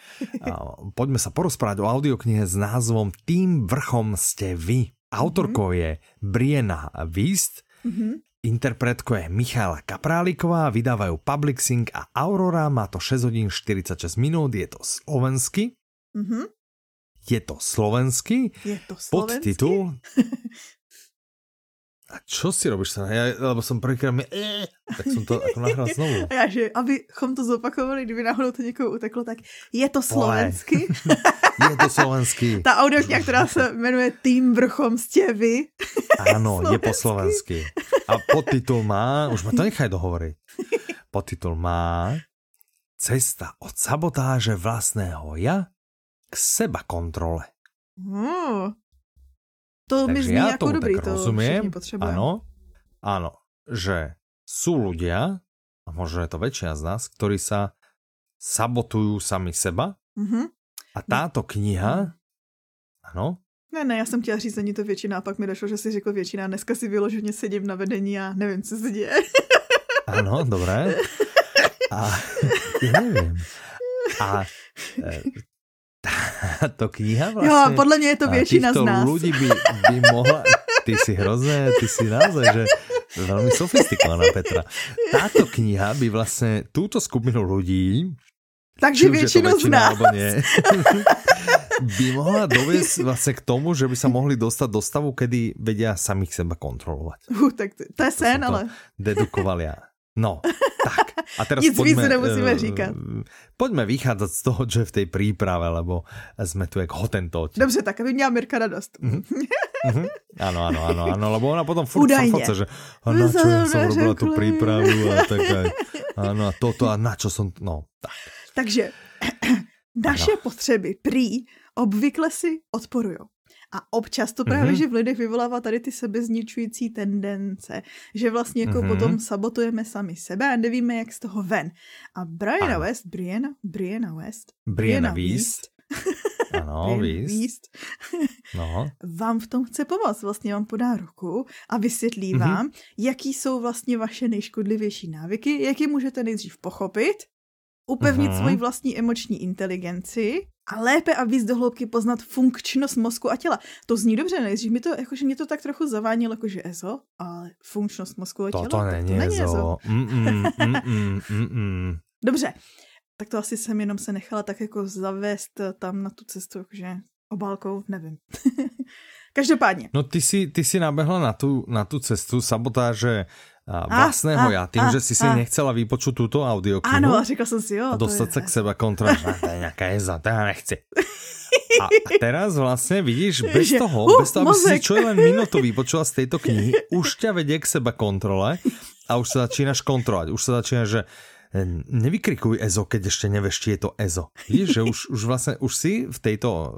Poďme sa porozprávať o audioknihe s názvom Tým vrchom ste vy. Autorkou je Briena Wist, Mhm. interpretkou je Michála Kapráliková, vydávajú Public Sync a Aurora, má to 6 hodín 46 minút, je to slovensky. Mhm. Je to slovenský Je to slovenský? podtitul. A čo si robíš sa? Ja, lebo som prvýkrát mi... Eh, tak som to ako nahral znovu. A já, že abychom to zopakovali, kdyby náhodou to někoho uteklo, tak je to slovensky. (laughs) Je to slovenský. Ta audiokniha, která se jmenuje Tým vrchom ste vy. Áno, je po slovensky. A podtitul má... Už ma to nechaj dohovoriť. Podtitul má... Cesta od sabotáže vlastného ja k seba kontrole. Hmm. To mi Takže zní ja jako dobrý, tak to rozumiem. Áno, áno, že sú ľudia, a možno je to väčšina z nás, ktorí sa sabotujú sami seba Mhm. a táto kniha, áno, Ne, ne, já jsem chtěla říct, není to většina, a pak mi došlo, že si řekl většina. Dneska si vyloženě sedím na vedení a nevím, co se děje. (laughs) áno, dobré. (laughs) A (laughs) ja neviem. A táto (laughs) kniha Jo, vlastne... podle mě je to většina z nás. ľudí by, by mohla... Ty si hrozné, ty si naozaj, že veľmi sofistikovaná Petra. Táto kniha by vlastne túto skupinu ľudí Takže většinu z nás. alebo nie, (laughs) by mohla doviesť vlastne k tomu, že by sa mohli dostať do stavu, kedy vedia samých seba kontrolovať. Uh, tak to, to je sen, to ale Dedukoval ja. No, tak. A teraz Nic víc poďme, nemusíme eh, říkat. Poďme vychádzať z toho, je v tej príprave, lebo sme tu jak hotentóti. dobře, tak aby měla Mirka radost. Mhm. Áno, áno, áno, áno, lebo ona potom furt Údajne. frfoce, že a na čo ja som robila Neřekli. prípravu a tak aj, áno, a toto a na čo som, no, tak. Takže (clears throat) naše potřeby prý obvykle si odporují. A občas to právě, Mhm. že v lidech vyvolává tady ty sebezničující tendence, že vlastně jako Mhm. potom sabotujeme sami sebe a nevíme, jak z toho ven. A Brianna Ano. West, Brianna, Brianna West, Brianna Brianna (laughs) Wiest. Wiest, No. (laughs) vám v tom chce pomoct. Vlastně vám podá ruku a vysvětlí Mhm. vám, jaký jsou vlastně vaše nejškodlivější návyky, jak je můžete nejdřív pochopit upevnit uh-huh. svoji vlastní emoční inteligenci a lépe a víc dohloubky poznat funkčnost mozku a těla. To zní dobře, nejdřív mi to, jakože mě to tak trochu zavánilo, jakože EZO, ale funkčnost mozku a těla, to, to není, to není EZO. Mm-mm, (laughs) mm-mm, mm-mm. Dobře, tak to asi jsem jenom se nechala tak jako zavést tam na tu cestu, jakože obálkou, nevím. (laughs) Každopádně. No ty si, ty si nabehla na tu, na tu cestu sabotáže vlastného já, tím, a, že si si a. nechcela vypočuť túto audioknihu. Ano, a řekla jsem si, jo. A dostat se k sebe kontrole, (laughs) to je nějaká jeza, to já nechci. A (laughs) teraz vlastně vidíš, bez že, toho, uh, bez toho, aby si čo len minutu vypočula z této knihy, (laughs) už ťa vedie k seba kontrole a už sa začínaš kontrolovať. Už sa začínaš, že eh, nevykrikuj EZO, keď ešte nevieš, či je to EZO. Vidíš, že už, už vlastne, už si v tejto, eh,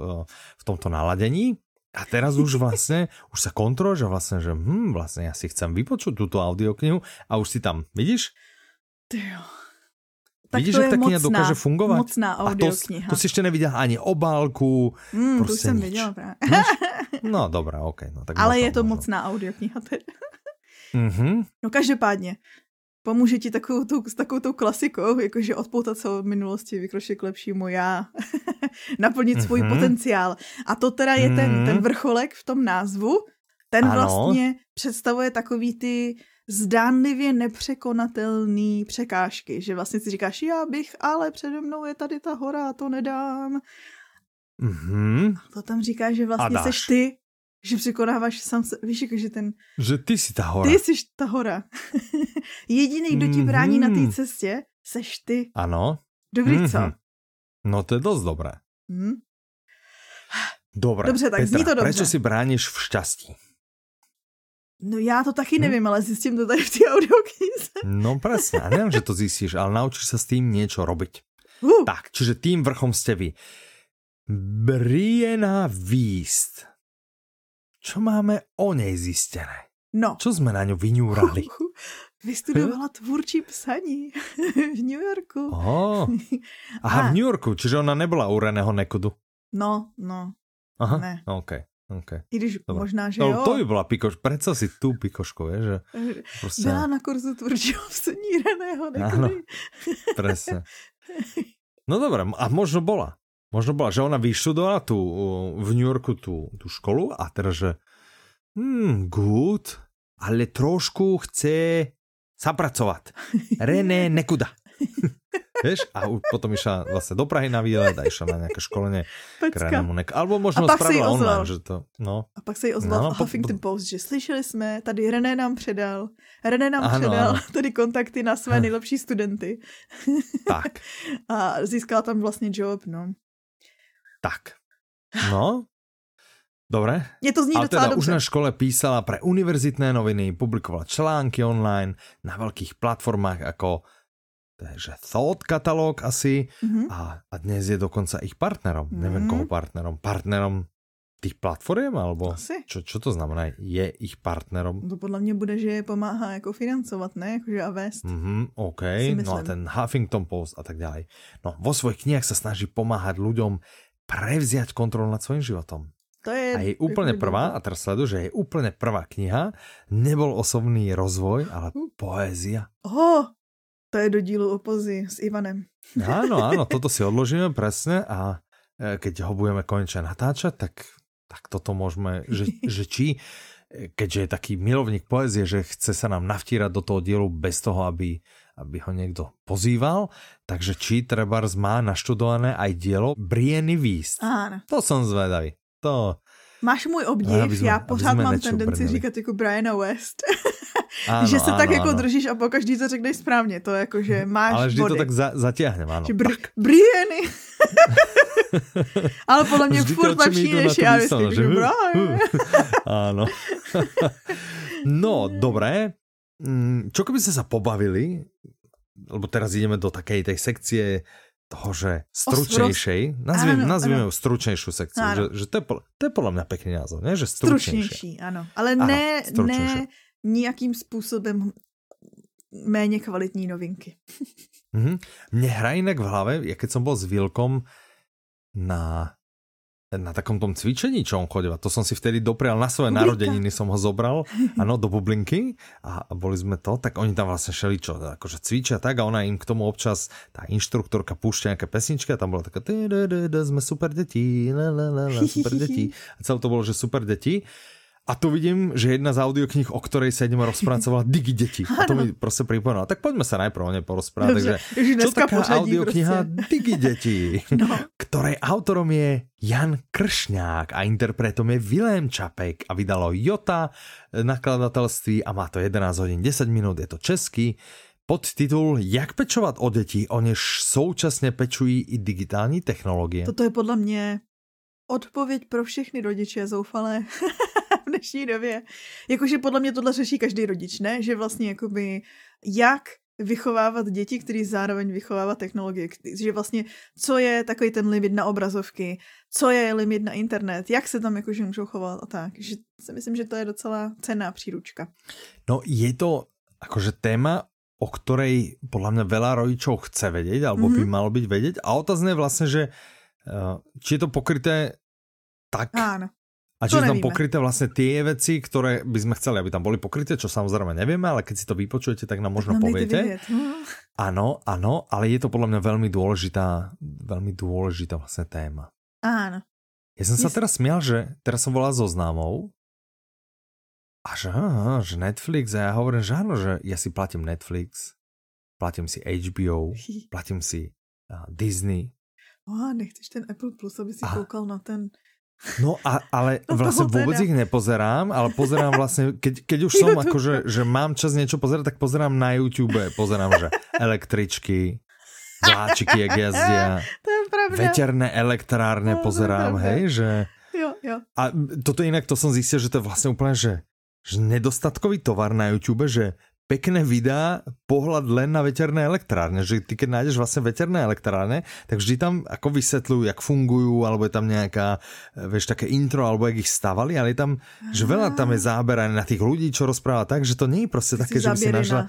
v tomto naladení a teraz už vlastne, už sa kontroluješ a vlastne, že hm, vlastne ja si chcem vypočuť túto audioknihu a už si tam, vidíš? Tyjo. Tak Vidíš, to že ta kniha dokáže fungovat? Mocná audiokniha. A to, to si ještě neviděl ani obálku, mm, prostě jsem viděla právě. No, dobrá, ok. No, tak Ale je to možno. mocná audiokniha. mm-hmm. No každopádně, pomůže ti takovou tou, s takovou tou klasikou, jakože odpoutat se od minulosti, vykročit k lepšímu já, (laughs) naplnit svůj mm-hmm. potenciál. A to teda je mm-hmm. ten, ten mhm. vrcholek v tom názvu, ten ano. vlastně představuje takový ty zdánlivě nepřekonatelný překážky, že vlastně si říkáš, já bych, ale přede mnou je tady ta hora to nedám. Mm-hmm. A to tam říká, že vlastně seš ty, že překonáváš sám se, víš, jako, že ten... Že ty jsi ta hora. Ty jsi ta hora. (laughs) Jediný, kdo ti brání mm-hmm. na té mhm. cestě, seš ty. Ano. Dobrý, mm-hmm. co? No to je dost dobré. Hmm? Dobré. Dobře, tak Petra, zní to dobře. Prečo si bráníš v šťastí? No já to taky hm? nevím, ale zjistím to tady v té audioknize. (laughs) No presne, a nevím, že to zjistíš, ale naučíš se s tím něco robiť. Uh. Tak, čiže tým vrchom ste vy. Briena Víst. Čo máme o nej zistené? No. Čo jsme na ňu vyňúrali? (laughs) Vystudovala tvůrčí psaní (laughs) v New Yorku. Oh. (laughs) Aha, a. v New Yorku, čiže ona nebyla u Reného Nekudu. No, no. Aha, ne. OK. Okay. I když Dobre. možná, že no, jo. To by byla pikoš, Prečo si tu pikošku, je, že prostě... Byla na kurzu tvrdšího psaní Reného Nekudy. Áno, presne. No dobré, a možno bola. Možno bola, že ona vyštudovala tu v New Yorku tú, tú školu a teraz, že hmm, good, ale trošku chce zapracovať. (laughs) René Nekuda. (laughs) Vieš? A potom išla vlastne do Prahy na výlet a išla na nejaké školenie k Renému Nekuda. Alebo možno spravila online, že to... No. A pak se jí ozval no, v Huffington po... Post, že slyšeli jsme, tady René nám předal, René nám ano, předal ano. tady kontakty na své (laughs) nejlepší studenty. Tak. a získala tam vlastně job, no. Tak. No, Dobre. Je to zní Ale teda dobře. už na škole písala pre univerzitné noviny, publikovala články online na veľkých platformách ako takže Thought katalóg asi mm-hmm. a, a dnes je dokonca ich partnerom. Mm-hmm. Neviem koho partnerom. Partnerom tých platform, alebo Asi. Čo, čo to znamená? Je ich partnerom? To podle mě bude, že je pomáhá jako financovat, ne? Jakože a vést. Mm-hmm, OK, no a ten Huffington Post a tak ďalej. No, vo svojich knihách sa snaží pomáhať ľuďom prevziať kontrolu nad svojím životom. To je... A jej úplne prvá, a teraz sledu, že jej úplne prvá kniha nebol osobný rozvoj, ale hm. poézia. Oh, to je do dílu o pozi s Ivanem. Áno, áno, (laughs) toto si odložíme presne a e, keď ho budeme konečne natáčať, tak, tak toto môžeme, že, (laughs) že či, e, keďže je taký milovník poézie, že chce sa nám navtírať do toho dielu bez toho, aby, aby ho niekto pozýval, takže či Trebars má naštudované aj dielo Brieny Víst. To som zvedavý. To... Máš můj obdiv, já pořád mám tendenci brnili. říkat jako Briana West. (laughs) Ano, že se ano, tak jako ano. držíš a po každý to řekneš správně, to jako, že (laughs) máš Ale vždy body. to tak za, zatěhnem, ano. Br Briany. (laughs) Ale podle mě vždy furt lepší než já, myslím, že Brian. Áno. no, dobré. Mm, čo keby ste sa pobavili, lebo teraz ideme do takej tej sekcie toho, že stručnejšej, nazvime, nazvime ju stručnejšiu sekciu, že, že to, je, to je podľa mňa pekný názov, ne? že stručnejší. ano, ale ne, ano, ne nejakým způsobem méně kvalitní novinky. Mm-hmm. Mne hra inak v hlave, ja keď som bol s Vilkom na na takom tom cvičení, čo on chodil. To som si vtedy doprial na svoje narodeniny, som ho zobral, (laughs) ano, do bublinky a boli sme to, tak oni tam vlastne šeli čo, akože cvičia tak a ona im k tomu občas, tá inštruktorka púšťa nejaké pesničky a tam bola taká sme super deti, super deti. A celé to bolo, že super deti. A tu vidím, že jedna z audioknih, o ktorej sa ideme rozprávať, sa (laughs) volá Digi deti. A to mi proste pripomínalo. Tak poďme sa najprv o nej porozprávať. Takže, čo taká audiokniha proste. (laughs) Digi deti, no. ktorej autorom je Jan Kršňák a interpretom je Vilém Čapek a vydalo Jota nakladatelství a má to 11 hodin 10 minút, je to český. Podtitul Jak pečovat o děti, o něž současně pečují i digitální technologie. Toto je podle mě odpověď pro všechny rodiče zoufalé. (laughs) dnešní době. Jakože podle mě tohle řeší každý rodič, ne? Že vlastně jakoby jak vychovávat děti, který zároveň vychovává technologie. Že vlastně, co je takový ten limit na obrazovky, co je limit na internet, jak se tam jakože můžou chovat a tak. Že si myslím, že to je docela cenná příručka. No je to akože téma, o ktorej podľa mňa veľa rodičov chce vedieť, alebo mm -hmm. by mhm. malo byť vedieť. A otázne je vlastne, že uh, či je to pokryté tak, Áno. A či sú tam pokryté vlastne tie veci, ktoré by sme chceli, aby tam boli pokryté, čo samozrejme nevieme, ale keď si to vypočujete, tak nám možno tak poviete. Áno, áno, ale je to podľa mňa veľmi dôležitá, veľmi dôležitá vlastne téma. Áno. Ja som sa teraz smial, že teraz som volal so známou a že, aha, že Netflix a ja hovorím, že áno, že ja si platím Netflix, platím si HBO, (laughs) platím si uh, Disney. Oh, nechceš ten Apple Plus, aby si a... koukal na ten No a, ale no vlastne vôbec ich nepozerám, ale pozerám vlastne, keď, keď už som akože, že mám čas niečo pozerať, tak pozerám na YouTube, pozerám, že električky, vláčiky, jak jazdia, (laughs) veterné elektrárne pozerám, hej, že... Jo, jo. A toto inak, to som zistil, že to je vlastne úplne, že, že nedostatkový tovar na YouTube, že pekné videá, pohľad len na veterné elektrárne, že ty keď nájdeš vlastne veterné elektrárne, tak vždy tam ako vysvetľujú, jak fungujú, alebo je tam nejaká, eh, vieš, také intro, alebo jak ich stavali, ale je tam, že veľa tam je záber aj na tých ľudí, čo rozpráva tak, že to nie je proste také, že by si našla...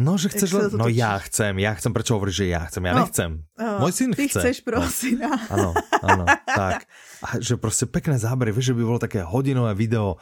No, že chceš len... No ja chcem, ja chcem, prečo hovoríš, že ja chcem? Ja no, nechcem. Oh, Môj syn ty chce. chceš pro no. syna. Áno, áno, tak. A že proste pekné zábery, vieš, že by bolo také hodinové video,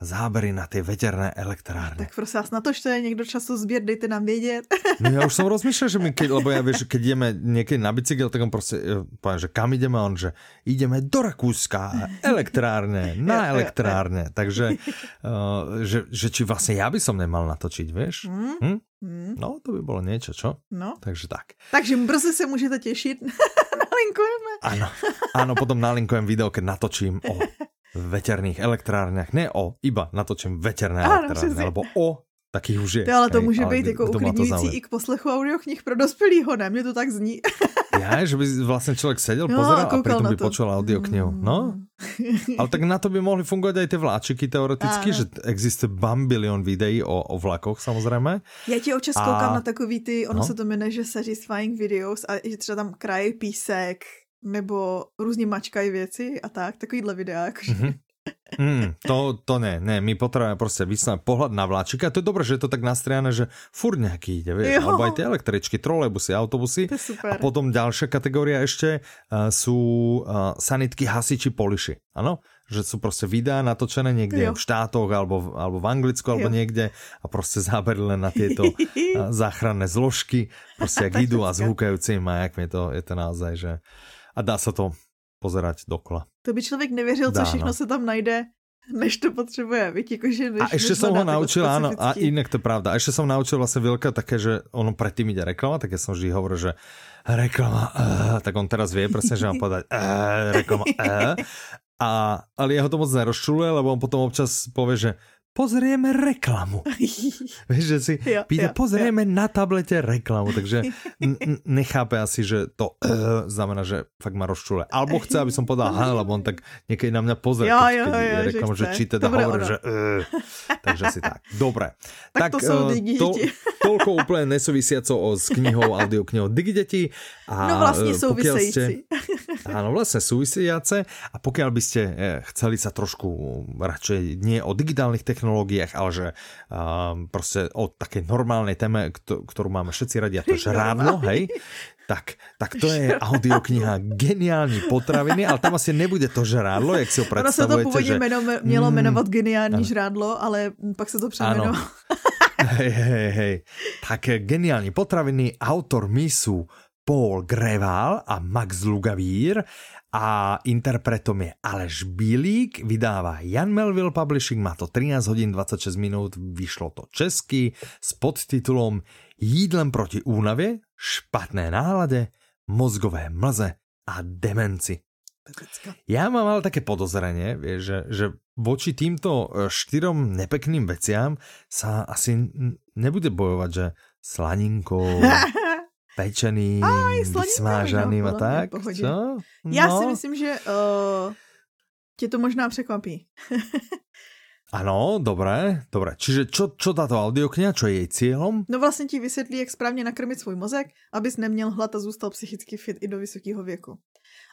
zábery na ty veterné elektrárne. Tak prosím vás, na to, že je někdo času sběr, dejte nám vědět. No já už jsem rozmýšlel, že my, keď, lebo ja vieš, keď ideme někdy na bicykel, tak on prostě, e, poviem, že kam ideme, on, že ideme do Rakúska, elektrárne, (laughs) na elektrárne. Takže, uh, že, že či vlastně ja by som nemal natočiť, vieš? Mm. Hm? Mm. No, to by bylo niečo, čo? No. Takže tak. Takže brzy se můžete těšit. (laughs) Nalinkujeme. Ano, ano, potom nalinkujem video, keď natočím o (laughs) veterných elektrárniach, ne o, iba natočím veterné elektrárne, alebo o takých už je. To, ale to může být jako uklidňující i k poslechu audioknih pro dospělýho, ne? Mně to tak zní. (laughs) Ja, že by vlastne človek sedel, no, pozeral a, a pritom by počul audioknihu. Mm. No, (laughs) ale tak na to by mohli fungovať aj tie vláčiky teoreticky, Áno. že existuje bambilion videí o, o vlakoch samozrejme. Já ti občas a... koukám na takový ty, ono no? se to jmenuje, že Satisfying Videos a že třeba tam kraje písek, nebo různě mačkají věci a tak, takovýhle videa. Jakože. Mm-hmm. Mm, to, to ne, ne, my potrebujeme prostě vysnať pohľad na vláčika. A to je dobré, že je to tak nastriané, že furt nejaký ide, vieš, alebo aj tie električky, trolejbusy, autobusy. A potom ďalšia kategória ešte uh, sú uh, sanitky, hasiči, poliši. Áno? Že sú prostě videá natočené niekde jo. v štátoch alebo, alebo v Anglicku alebo jo. niekde a prostě zábery len na tieto uh, (laughs) záchranné zložky, prostě jak idú a zhúkajúcim a jak mi to, je to naozaj, že a dá se to pozerať dokola. To by člověk nevěřil, dá, co všechno no. se tam najde, než to potřebuje, víš, jakože než, A ještě jsem ho naučil, áno, a inak to je pravda, a ještě jsem naučil vlastně Vilka také, že ono predtým ide reklama, tak ja som vždy hovoril, že reklama, uh, tak on teraz vie presne, že mám povedať uh, reklama, uh, (laughs) a, ale jeho to moc nerozčuluje, lebo on potom občas povie, že pozrieme reklamu. (laughs) Víš, že si jo, pýta, jo, pozrieme jo. na tablete reklamu, takže (laughs) nechápe asi, že to uh, znamená, že fakt ma rozčule. Alebo chce, aby som podal ha, lebo on tak niekedy na mňa pozrie, jo, keď, keď jo, reklamu, že, že či teda Dobre, hovorí, že uh, takže asi tak. Dobre. Tak, tak to sú uh, to, (laughs) toľko úplne nesúvisiaco s knihou, audioknihou Digideti. A no vlastne súvisejíci. Áno, vlastne súvisiace. A pokiaľ by ste chceli sa trošku radšej nie o digitálnych technológiách, technológiách, ale že um, prostě o také normálnej téme, ktorú máme všetci radi, a to je žrádlo, hej, Tak, tak to je audiokniha Geniální potraviny, ale tam asi nebude to žrádlo, jak si ho představujete. Ono se to původně že... jmeno, mělo mm, jmenovat Geniální ano. žrádlo, ale pak se to přeměnovalo. (laughs) hej, hej, hej. Tak Geniální potraviny, autor misu Paul Greval a Max Lugavír a interpretom je Aleš Bílík, vydává Jan Melville Publishing, má to 13 hodin 26 minut, vyšlo to česky s podtitulom Jídlem proti únavě, špatné nálade, mozgové mlze a demenci. Já mám ale také podozrenie, že, že voči týmto štyrom nepekným veciam sa asi nebude bojovať, že slaninkou, (laughs) pečeným, vysmážaným a tak. Co? No. Já si myslím, že uh, tě to možná překvapí. (laughs) Ano, dobré, dobré. Čiže čo, čo táto audiokniha, čo je jej cílem? No vlastně ti vysvětlí, jak správně nakrmit svůj mozek, abys neměl hlad a zůstal psychicky fit i do vysokého věku.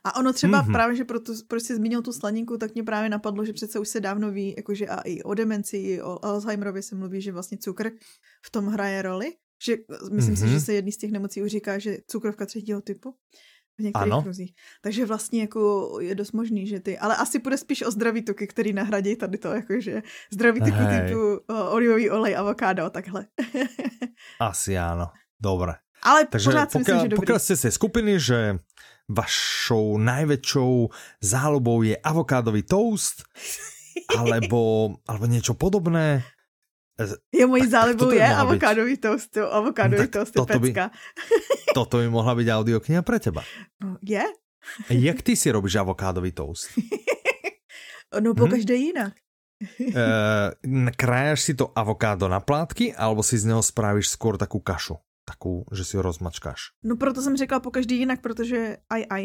A ono třeba mm-hmm. právě, že proto, proč jsi zmínil tu slaninku, tak mě právě napadlo, že přece už se dávno ví, jakože a i o demenci, i o Alzheimerovi se mluví, že vlastně cukr v tom hraje roli. Že myslím mm-hmm. si, že mhm. se jedný z těch nemocí už říká, že cukrovka třetího typu v některých ano. kruzích. Takže vlastně jako je dost možný, že ty, ale asi bude spíš o zdraví tuky, který nahradí tady to, jakože zdraví tuky typu olivový olej, avokádo a takhle. (laughs) asi ano, dobré. Ale Takže pořád si myslím, že dobrý. Pokiaľ ste z skupiny, že vašou najväčšou záľubou je avokádový toast, (laughs) alebo, alebo niečo podobné, je mojí zálibou je avokádový toast, avokádový toast je toto pecka. By, (laughs) toto by mohla byť audiokniha pre teba. No, je? Jak ty si robíš avokádový toast? (laughs) No po každé hm? jinak. uh, krájaš si to avokádo na plátky, alebo si z něho spravíš skôr takú kašu? Takú, že si ho rozmačkáš. No proto jsem řekla po každý jinak, protože aj aj.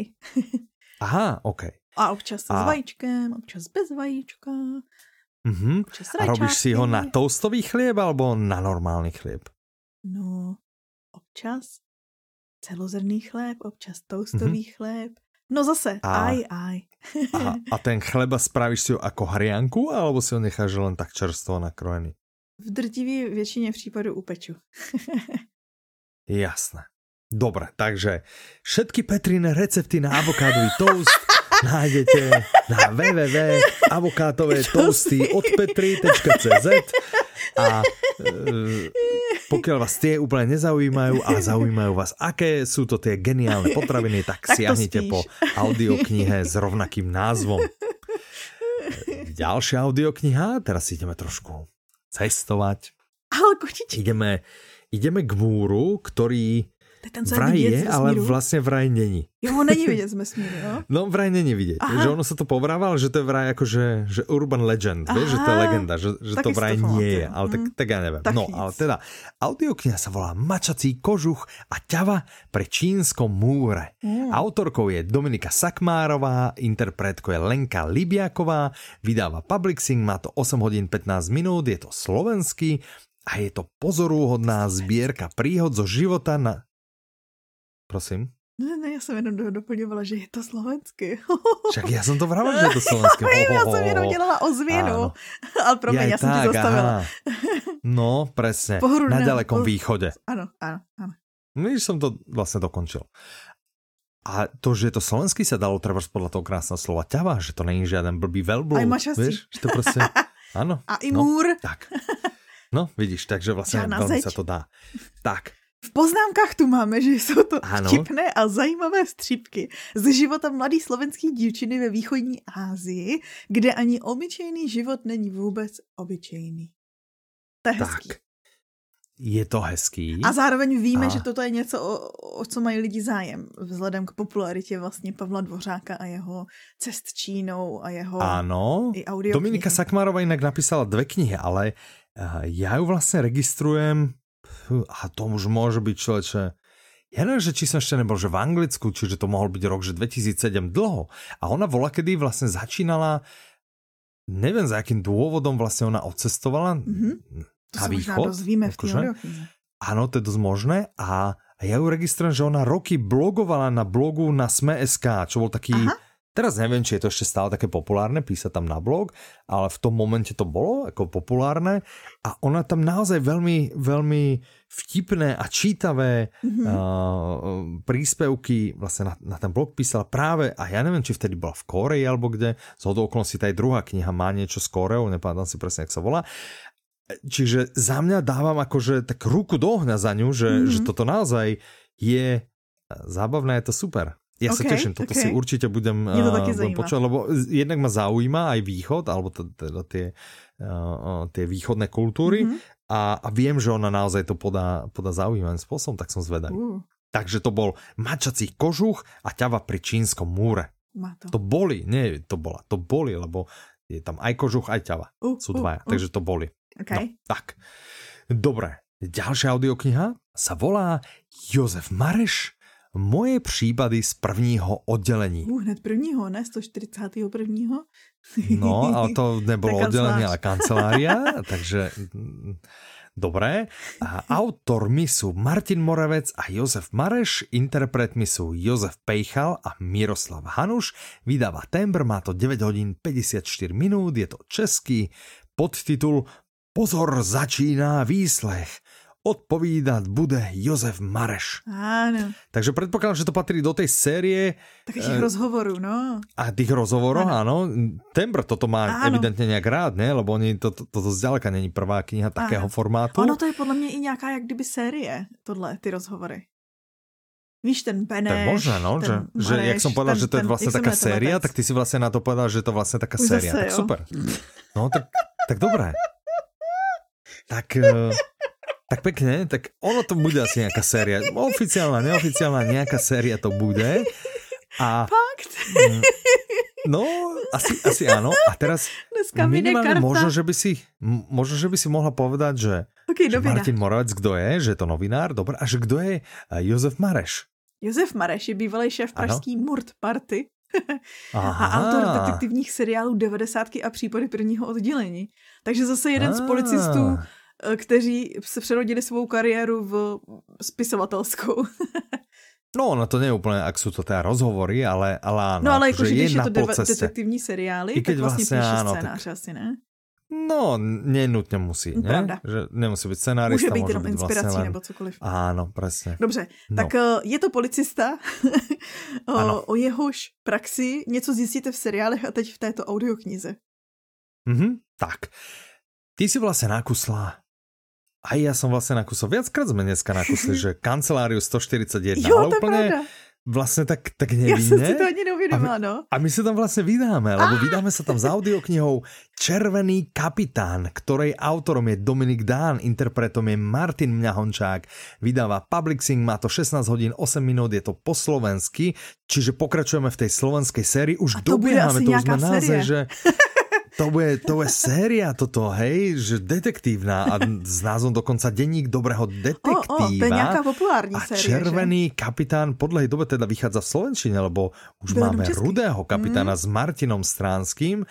Aha, ok. A občas a... s vajíčkem, občas bez vajíčka. Uh-huh. A robíš si ho na toastový chlieb alebo na normální chlieb? No, občas celozrný chléb, občas toastový uh-huh. chléb. No zase, a, aj, aj. Aha, (laughs) a ten chleba spravíš si ho jako hrianku, alebo si ho necháš len tak čerstvo nakrojený? V drtivé většině případů upeču. (laughs) Jasné. Dobre, takže všetky Petrine recepty na avokádový toast nájdete na (laughs) www.avokátové toasty od petry.cz a e, pokiaľ vás tie úplne nezaujímajú a zaujímajú vás, aké sú to tie geniálne potraviny, tak, tak siahnite po audioknihe s rovnakým názvom. Ďalšia audiokniha, teraz ideme trošku cestovať. Ale Ideme, ideme k múru, ktorý ten, vraj je, ale vlastně vraj není. Jo, není vidět z vesmíru, jo? No, vraj není vidět. Aha. Že ono se to povrával, že to je vraj jako, že, že urban legend, vieš, že to je legenda, že, že to vraj to nie je, ale tak, mm. tak já nevím. Tak no, nic. ale teda, audiokniha sa volá Mačací kožuch a ťava pre čínskom múre. Mm. Autorkou je Dominika Sakmárová, interpretkou je Lenka Libiaková, vydává Publixing, má to 8 hodin 15 minút, je to slovenský a je to pozorúhodná zbierka príhod zo života na Prosím? Ne, ne, já jsem jenom doplňovala, že je to slovensky. Však já jsem to (laughs) pravil, že je to slovensky. já jsem jenom dělala ozvěnu. (laughs) Ale pro mě, já jsem ti zastavila. Aha. No, presne. Pohoru na ďalekom po... východe. Ano, ano, ano. Víš, jsem to vlastně dokončil. A to, že je to slovenský, se dalo třeba podle toho krásného slova ťava, že to není žádný blbý velbloud. Aj mačastí. Víš, že to prostě... (laughs) Ano. A i no, můr. Tak. No, vidíš, takže vlastně velmi se to dá. Tak, v poznámkách tu máme, že jsou to ano. vtipné a zajímavé střípky z života mladé slovenské dívčiny ve východní Asii, kde ani obyčejný život není vůbec obyčejný. To je hezký. Tak. Je to hezký. A zároveň víme, a... že toto je něco, o, o co mají lidi zájem, vzhledem k popularitě vlastně Pavla Dvořáka a jeho cest Čínou a jeho ano. i audio Dominika Sakmarová jinak napísala dvě knihy, ale uh, já ju vlastně registrujem a to už môže byť človeče, ja neviem, že či som ešte nebol, že v Anglicku, čiže to mohol byť rok, že 2007 dlho. A ona vola, kedy vlastne začínala, neviem za akým dôvodom vlastne ona odcestovala mm-hmm. na východ. v akože. Áno, to je dosť možné. A, a ja ju registrujem, že ona roky blogovala na blogu na Sme.sk, čo bol taký... Aha Teraz neviem, či je to ešte stále také populárne písať tam na blog, ale v tom momente to bolo ako populárne a ona tam naozaj veľmi, veľmi vtipné a čítavé mm-hmm. uh, príspevky vlastne na, na ten blog písala práve, a ja neviem, či vtedy bola v Koreji alebo kde, z okolností tá druhá kniha má niečo s Koreou, nepamätám si presne, jak sa volá, Čiže za mňa dávam akože tak ruku do ohňa za ňu, že, mm-hmm. že toto naozaj je zábavné, je to super. Ja okay, sa teším, toto okay. si určite budem, uh, budem počúvať, lebo jednak ma zaujíma aj východ, alebo teda tie, uh, tie východné kultúry mm-hmm. a, a viem, že ona naozaj to podá, podá zaujímavým spôsobom, tak som zvedavý. Uh. Takže to bol mačací kožuch a ťava pri čínskom múre. To. to boli, nie to bola, to boli, lebo je tam aj kožuch, aj ťava. Uh, Sú dvaja, uh, uh. takže to boli. Okay. No, tak, dobre. Ďalšia audiokniha sa volá Jozef Mareš Moje případy z prvního oddělení. Uh, hned prvního, ne 141. No, ale to nebylo oddělení, ale kancelária, (laughs) takže mm, dobré. A autormi sú Martin Moravec a Jozef Mareš, interpretmi sú Jozef Pejchal a Miroslav Hanuš. Vydáva Tembr, má to 9 hodín 54 minút, je to český podtitul Pozor, začíná výslech odpovídat bude Jozef Mareš. Áno. Takže predpokladám, že to patrí do tej série... Takých e, rozhovorů, no. A tých rozhovorov, áno. Tembr toto má áno. evidentne nejak rád, ne? Lebo oni, to, to, to zďaleka není prvá kniha áno. takého formátu. Ono to je podle mě i nějaká jak kdyby série, tohle, ty rozhovory. Víš, ten Beneš, To je možné, no, že, Mareš, že jak som povedal, ten, že to je vlastne taká séria, tak ty si vlastne na to povedal, že je to vlastne taká Už. Zase, tak jo. super. No, tak, tak dobré. Tak... Uh, (laughs) tak pekne, tak ono to bude asi nejaká séria. Oficiálna, neoficiálna, nejaká séria to bude. A, Fakt? Mm, no, asi, asi áno. A teraz Dneska minimálne možno, že by si, možno, že by si mohla povedať, že, okay, že Martin Moravec, kdo je, že je to novinár, dobré, a že kdo je eh, Josef Mareš. Josef Mareš je bývalý šéf pražský Murt Party. (laughs) a autor detektivních seriálů 90. a případy prvního oddělení. Takže zase jeden a. z policistů Eh, kteří se přerodili svou kariéru v spisovatelskou. (laughs) No, ono to nie je úplne, ak sú to teda rozhovory, ale, ale áno. No, ale akože, když je to detektivní seriály, tak vlastne, vlastne píše áno, scénář tak... asi, ne? No, nenutne musí, ne? Pravda. Že nemusí byť scenárista, může být jenom inspirací vlastně len... nebo cokoliv. Áno, presne. Dobře, no. tak uh, je to policista, (laughs) o, o jehož praxi něco zjistíte v seriálech a teď v této audioknize. Mhm, tak. Ty si vlastne nakusla aj ja som vlastne nakusol, viackrát sme dneska nakusli, že (laughs) kanceláriu 141, jo, ale úplne vlastne tak, tak nevinne. Ja som si to ani neuvědomila, no. A my sa tam vlastne vydáme, lebo vydáme sa tam s audioknihou Červený kapitán, ktorej autorom je Dominik Dán, interpretom je Martin Mňahončák, vydáva Publixing, má to 16 hodín 8 minút, je to po slovensky, čiže pokračujeme v tej slovenskej sérii, už dobiehame, to už sme naozaj, že (laughs) to bude, to bude séria toto, hej, že detektívna a s názvom dokonca Denník dobrého detektíva. O, o, to je nejaká populární a série, Červený že? kapitán podľa dobe teda vychádza v Slovenčine, lebo už Byl máme Rudého kapitána mm. s Martinom Stránským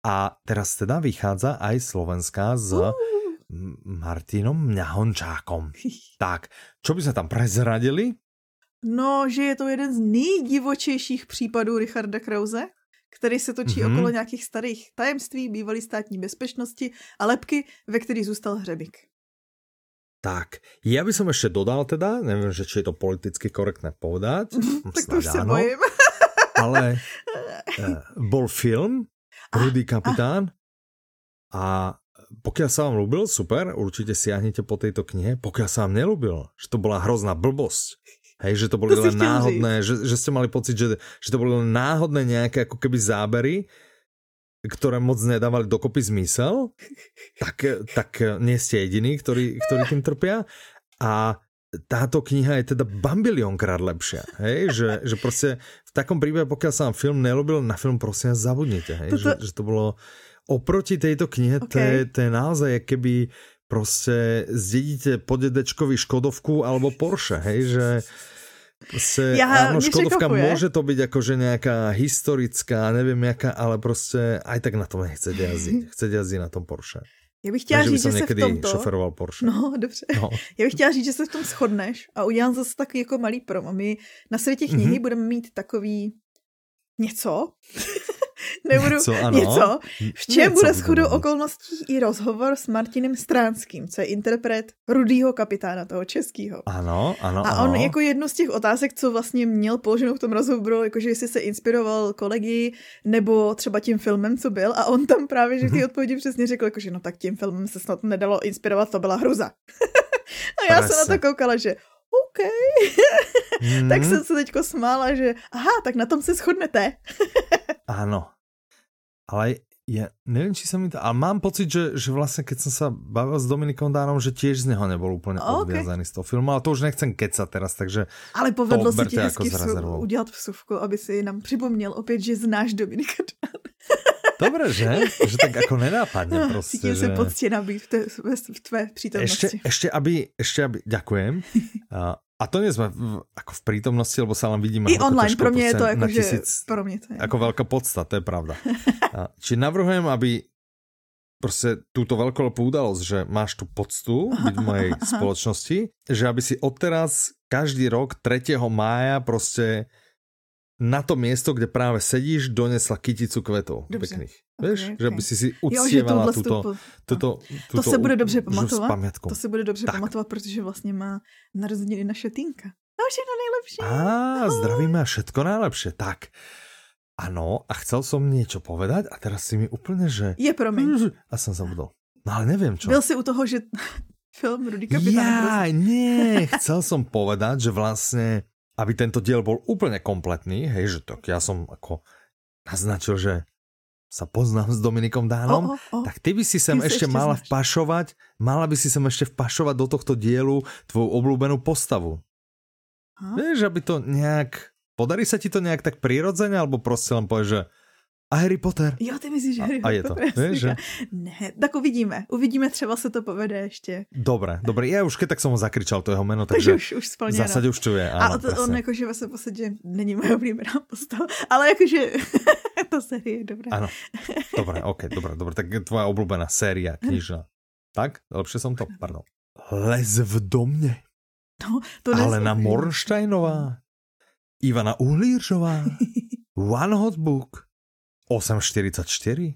a teraz teda vychádza aj Slovenská s uh. Martinom Mňahončákom. (laughs) tak, čo by sme tam prezradili? No, že je to jeden z nejdivočejších případů Richarda Krause který se točí mm-hmm. okolo nějakých starých tajemství bývalý státní bezpečnosti a lepky, ve který zůstal hřebík. Tak, ja by som ešte dodal teda, neviem, že či je to politicky korektné povedať. tak to už sa bojím. (laughs) ale uh, bol film Rudý kapitán a pokiaľ sa vám ľúbil, super, určite siahnite po tejto knihe. Pokiaľ sa vám nelúbil, že to bola hrozná blbosť, Hej, že to boli to len náhodné, že, že ste mali pocit, že, že to boli len náhodné nejaké ako keby zábery, ktoré moc nedávali dokopy zmysel, tak, tak nie ste jediní, ktorí, ktorí tým trpia. A táto kniha je teda bambilionkrát lepšia. Hej? Že, že proste v takom prípade, pokiaľ sa vám film nelobil, na film prosím zabudnite. Hej? Toto... Že, že to bolo oproti tejto knihe, okay. to, je, to je naozaj keby proste zdedíte po dedečkovi Škodovku alebo Porsche, hej, že Proste, ja, áno, Škodovka môže to byť akože nejaká historická, neviem jaká, ale proste aj tak na tom nechce jazdiť. (laughs) Chce jazdiť na tom Porsche. Já bych chtěla říct, že se v tomto... šoferoval Porsche. No, dobře. No. Já bych chtěla říct, že se v tom shodneš a udělám zase takový jako malý promo. My na světě knihy mm-hmm. budeme mít takový něco. Nebudu něco, ano. něco. V čem Něco bude shodou okolností i rozhovor s Martinem Stránským, co je interpret rudýho kapitána toho českého. Ano, ano, A ano. on jako jednu z těch otázek, co vlastně měl položenou v tom rozhovoru, jakože jestli se inspiroval kolegy nebo třeba tím filmem, co byl. A on tam právě, že v Mhm. odpovědi přesně řekl, jakože no tak tím filmem se snad nedalo inspirovat, to byla hruza. (laughs) a já se na Presne. to koukala, že OK, (laughs) Mhm. tak jsem se teďko smála, že aha, tak na tom se shodnete. (laughs) Áno. Ale ja neviem, či sa mi to... Ale mám pocit, že, že vlastne keď som sa bavil s Dominikom Dánom, že tiež z neho nebol úplne OK. odviazaný z toho filmu, ale to už nechcem kecať teraz, takže Ale povedlo se berte ti jako hezky s vsu, udělat vsuvku, aby si nám připomněl opět, že znáš Dominika dobre, že? že tak ako nenápadne Dána. (laughs) proste, Cítím že... se poctěna být v, té, v tvé přítomnosti. Ešte, ešte, aby, ešte aby, ďakujem. (laughs) A, to nie sme v, ako v prítomnosti, lebo sa len vidíme I online, pro mě je to jako, že tisíc, pro mě to je. ako veľká podsta, to je pravda. (laughs) A, či navrhujem, aby proste túto veľkolepú udalosť, že máš tú poctu byť v mojej (laughs) spoločnosti, že aby si odteraz každý rok 3. mája proste na to miesto, kde práve sedíš, donesla kyticu kvetov Dobře. pekných. Ok, Vieš, ok. že by si si uctievala tohle túto, vstupu- túto, To túto se bude dobře pamatovat. To se bude dobře Tak. pamatovat, protože vlastně má narozeniny naše Tinka. A všechno nejlepší. Á, zdravíme a všetko najlepšie. Tak, ano, a chcel som niečo povedať a teraz si mi úplne, že... Je, promiň. A som zabudol. No ale neviem čo. Byl jsi u toho, že (laughs) film Rudy Kapitán. Ja, nie, chcel som povedať, že vlastne, aby tento diel bol úplne kompletný, hej, že tak ja som ako naznačil, že sa poznám s Dominikom Dánom, O, o, o. tak ty by si sem Ty ešte ešte mala znáš. vpašovať, mala by si sem ešte vpašovať do tohto dielu tvoju obľúbenú postavu. Ha? Vieš, aby to nejak... Podarí sa ti to nejak tak prirodzene, alebo proste len povieš, že a Harry Potter. Jo, ty myslíš, že A- Harry a je to, Potter, vieš, že? Ne, tak uvidíme. Uvidíme, třeba se to povede ještě. Dobre, dobre, ja už keď tak som ho zakričal, to jeho meno, Takže takže už, už splněno. zase už tu je. A Áno, to, on jakože ve své podstatě není moje oblíbená postava, ale jakože (laughs) ta série je dobrá. Áno, dobre, ok, dobre, dobre, tak je tvoja obľúbená séria knižná. Tak? Lepšie som to? Pardon. Les v domne. No, to Alena nesmí. Mornštajnová. Ivana Uhlířová. (laughs) One Hot Book. 844.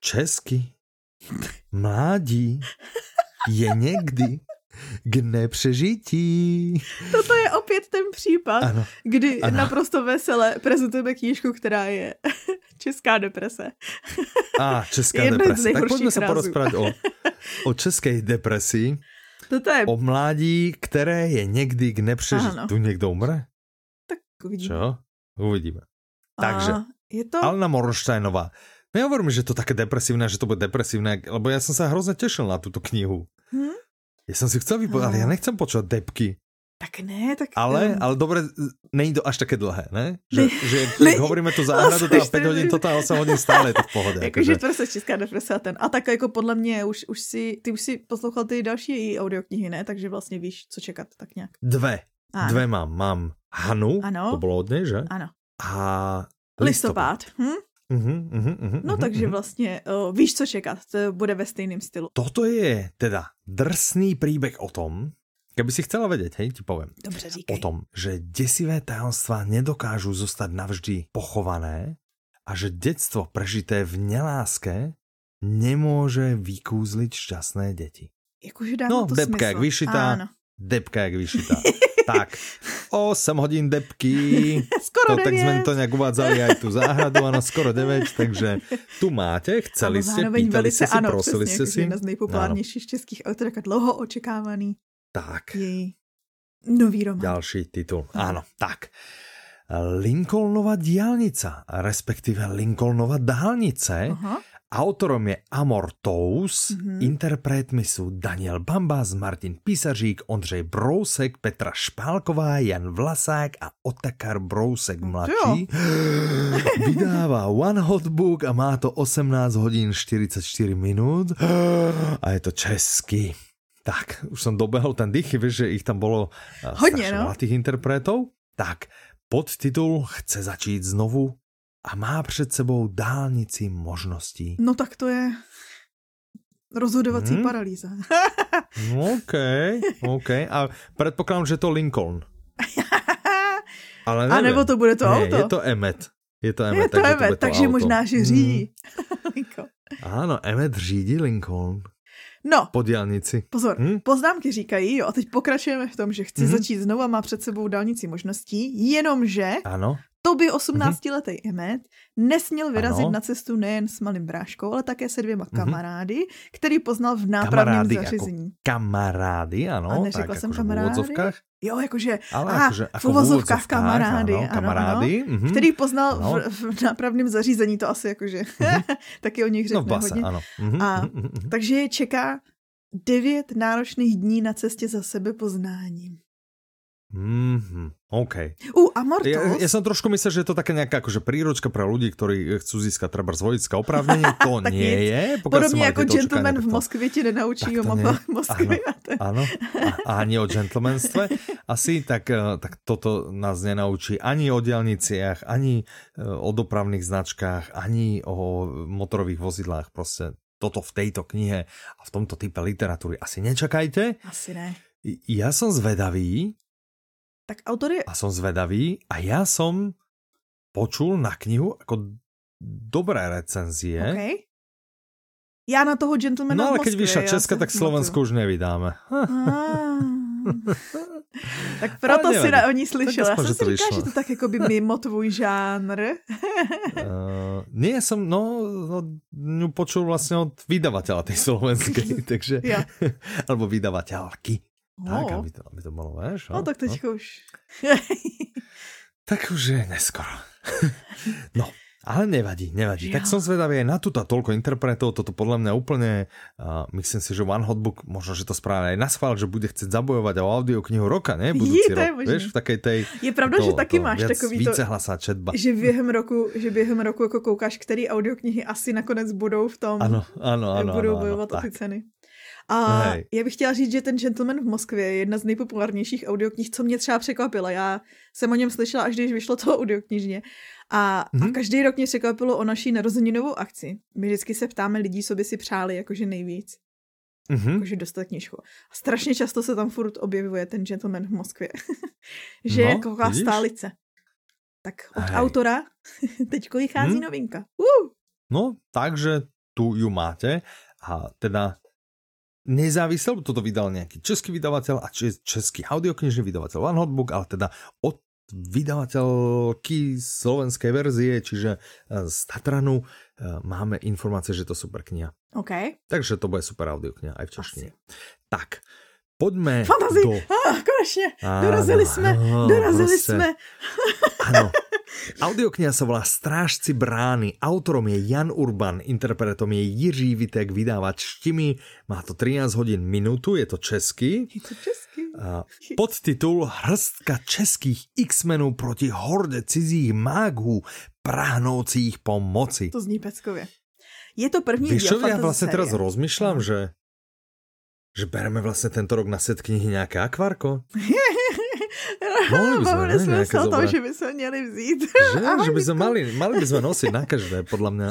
Česky. Mládí je někdy k nepřežití. Toto je opět ten případ, Ano. kdy ano. naprosto vesele prezentujeme knížku, která je (laughs) Česká deprese. A, česká Jedna deprese. Tak pojďme se rázů. porozprávať o, o české depresi, Toto je... o mládí, které je někdy k nepřežití. Tu někdo umre? Tak uvidíme. Čo? Uvidíme. Takže. Je to... Alena Mornštajnová. Nehovor mi, že to také depresívne, že to bude depresívne, lebo ja som sa hrozne tešil na túto knihu. Hm? Ja som si chcel vypovedať, ale ja nechcem počúvať depky. Tak ne, tak... Ale, um, ale dobre, není to až také dlhé, ne? Že, Ne, že (laughs) ne. hovoríme tu záhradu, teda 5 Osm, hodín, toto a 8 hodín stále je to v pohode. Jakože Akože. prostě česká deprese a ten. A tak jako podle mě už, už si, ty už si poslouchal ty další její audioknihy, ne? Takže vlastně víš, co čekat, tak nějak. Dve. Ano. Dve mám. Mám Hanu, Ano. to bolo od nej, že? Ano. A Listopad. Hm? Uh-huh, uh-huh, uh-huh, No uh-huh, takže uh-huh. vlastně uh, víš, co čekat. To bude ve stejném stylu. Toto je teda drsný príbeh o tom, keby si chcela vedieť, hej, ti poviem. Dobře, o říkej. tom, že desivé tajomstvá nedokážu zostať navždy pochované a že detstvo prežité v neláske nemôže vykúzliť šťastné deti. Jakože dává No, to depka smysl. jak vyšitá. Depka jak vyšitá. Tak, 8 hodín depky, (laughs) Skoro to, tak sme to nejak uvádzali aj tu záhradu, ano, skoro 9, takže tu máte, chceli ste, pýtali ste si, ano, prosili ste si. jedna z nejpopulárnějších českých autorek a dlouho očekávaný Tak. její nový román. Ďalší titul. Áno, tak. Lincolnova diálnica, respektíve Lincolnova dálnice. Aha. Autorom je Amor Tous, Mhm. interpretmi sú Daniel Bambas, Martin Písařík, Ondřej Brousek, Petra Špálková, Jan Vlasák a Otakar Brousek mladší. (gasps) Vydáva One Hot Book a má to 18 hodín 44 minút a je to česky. Tak, už som dobehol ten dých, vieš, že ich tam bolo eh, Hodně, no. tých interpretov. Tak, podtitul chce začít znovu a má před sebou dálnici možností. No tak to je rozhodovací Hmm? paralýza. (laughs) OK, OK. A predpokladám, že to Lincoln. (laughs) Ale A nebo to bude to ne, auto. je to Emmet. Je to Emmet, je to takže, Emmet, to takže auto. možná, že řídí. (laughs) Mm. Áno, Emmet řídí Lincoln no, po diálnici. pozor, Hm? poznámky říkají, jo, a teď pokračujeme v tom, že chci Mhm. začít znovu a má před sebou dálnici možností, jenomže Áno, to by 18-letý Emmet nesměl vyrazit Ano. na cestu nejen s malým bráškou, ale také se dvěma Mhm. kamarády, který poznal v nápravném Kamarády jako zařízení. kamarády, A áno. neřekla tak jsem v kamarády? úvodzovkách. Jo, jakože, Ale a, akože, v uvozovkách kamarády, ano, kamarády. ano, mhm. který poznal Ano. v, v nápravném zařízení, to asi jakože, (laughs) taky o nich No řekne v base, hodně. áno. Mhm, A- mhm, mhm, mhm. Takže je čeká devět náročných dní na cestě za sebepoznáním. Mhm, OK. U, a Mortos, Ja, ja som trošku myslel, že je to taká nejaká akože príručka pre ľudí, ktorí chcú získať treba z vodičské oprávnenie. To (laughs) Tak nie nic. je. Jako tieto gentleman v Moskvě ti nenaučí o mapách. (laughs) Moskvy. To- Áno, a, ani o gentlemanstve. (laughs) Asi tak, eh, tak toto nás nenaučí ani o diálniciach, ani eh, o dopravných značkách, ani o motorových vozidlách. Proste toto v tejto knihe a v tomto type literatúry asi nečakajte. Asi ne. Ja som zvedavý, Tak autor je... a som zvedavý a ja som počul na knihu ako dobré recenzie. Okay. Já na toho gentlemana No ale keď vyšla Česka, tak Slovensku už nevydáme. (laughs) Tak proto si na o ní slyšel. Já jsem si říkal, že to tak jako by mimo tvůj žánr. Uh, (laughs) nie som, no, no, počul vlastne od vydavateľa tej slovenskej, (laughs) takže, alebo vydavateľky. Tak, No, aby to, aby to bolo, vieš? no tak teďka už. Tak už je neskoro. (laughs) no, ale nevadí, nevadí. Tak Jo. som zvedavý aj na túto toľko interpretov, toto podľa mňa úplne, uh, myslím si, že One Hot Book, možno, že to správne aj na schvál, že bude chcieť zabojovať o audioknihu roka, ne? Budúci Jí, to je rok, vieš, v takej tej... Je pravda, že taky máš viac, takový to, Vícehlasá četba. že během roku, že během roku jako koukáš, který audioknihy asi nakonec budou v tom, Ano, ano, ano. budou ano, bojovat ano, o ty tak. ceny. A Hej. já bych chtěla říct, že ten Gentleman v Moskvě je jedna z nejpopulárnějších audioknih, co mě třeba překvapila. Já jsem o něm slyšela, až když vyšlo to audioknižně. A, mm-hmm. a Mhm. každý rok mě překvapilo o naší narozeninovou akci. My vždycky se ptáme lidí, co by si přáli jakože nejvíc. Mhm. Jakože dostat knížku. A strašně často se tam furt objevuje ten Gentleman v Moskvě. (laughs) že No, je jako taková vidíš? stálice. Tak od Hej. autora (laughs) teďko vychází Hm? novinka. Uh! No, takže tu ju máte a teda nezávisel, toto vydal nejaký český vydavateľ a če- český audioknižný vydavateľ One Hot Book, ale teda od vydavateľky slovenskej verzie, čiže eh, z Tatranu eh, máme informácie, že to super kniha. OK. Takže to bude super audiokniha aj v češtine. Tak, poďme Fantasy! do... Ah, konečně! Áno, Dorazili jsme, dorazili proste. jsme. (laughs) Áno. Audiokniha sa volá Strážci brány. Autorom je Jan Urban, interpretom je Jiří Vitek, vydávač Štimi. Má to 13 hodín minútu, je to český. Je to český. A podtitul Hrstka českých X-menů proti horde cizích mágů prahnoucích pomoci. To zní peckově. Je to první Víš díl čo, ja fantasy vlastne teraz série. rozmýšľam, že že bereme vlastne tento rok na set knihy nejaké akvárko? (laughs) Mohli by sme, Bavili ne, jsme nějaké se o tom, že by se měli vzít. Že, (laughs) Ahoj, že Vítku. mali, mali by sme nosiť na každé, podľa mňa.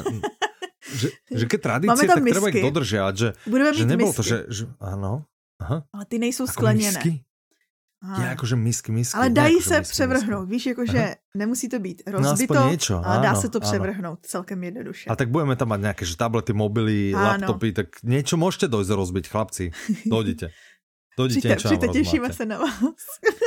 Že, že Máme tam tak treba ich misky. dodržiavať, že, Budeme že mít nebolo misky. to, že, že áno, aha, Ale ty nejsou ako skleněné. misky? Aha. Ja akože misky, misky. Ale dají se misky, převrhnout, víš, jakože nemusí to být No, rozbito, niečo, ale dá se to áno. převrhnout celkem jednoduše. A tak budeme tam mať nejaké že tablety, mobily, laptopy, tak niečo môžete dojsť rozbiť, chlapci. (laughs) Dojdite. Dojdite, Přijďte, přijďte, těšíme se na vás.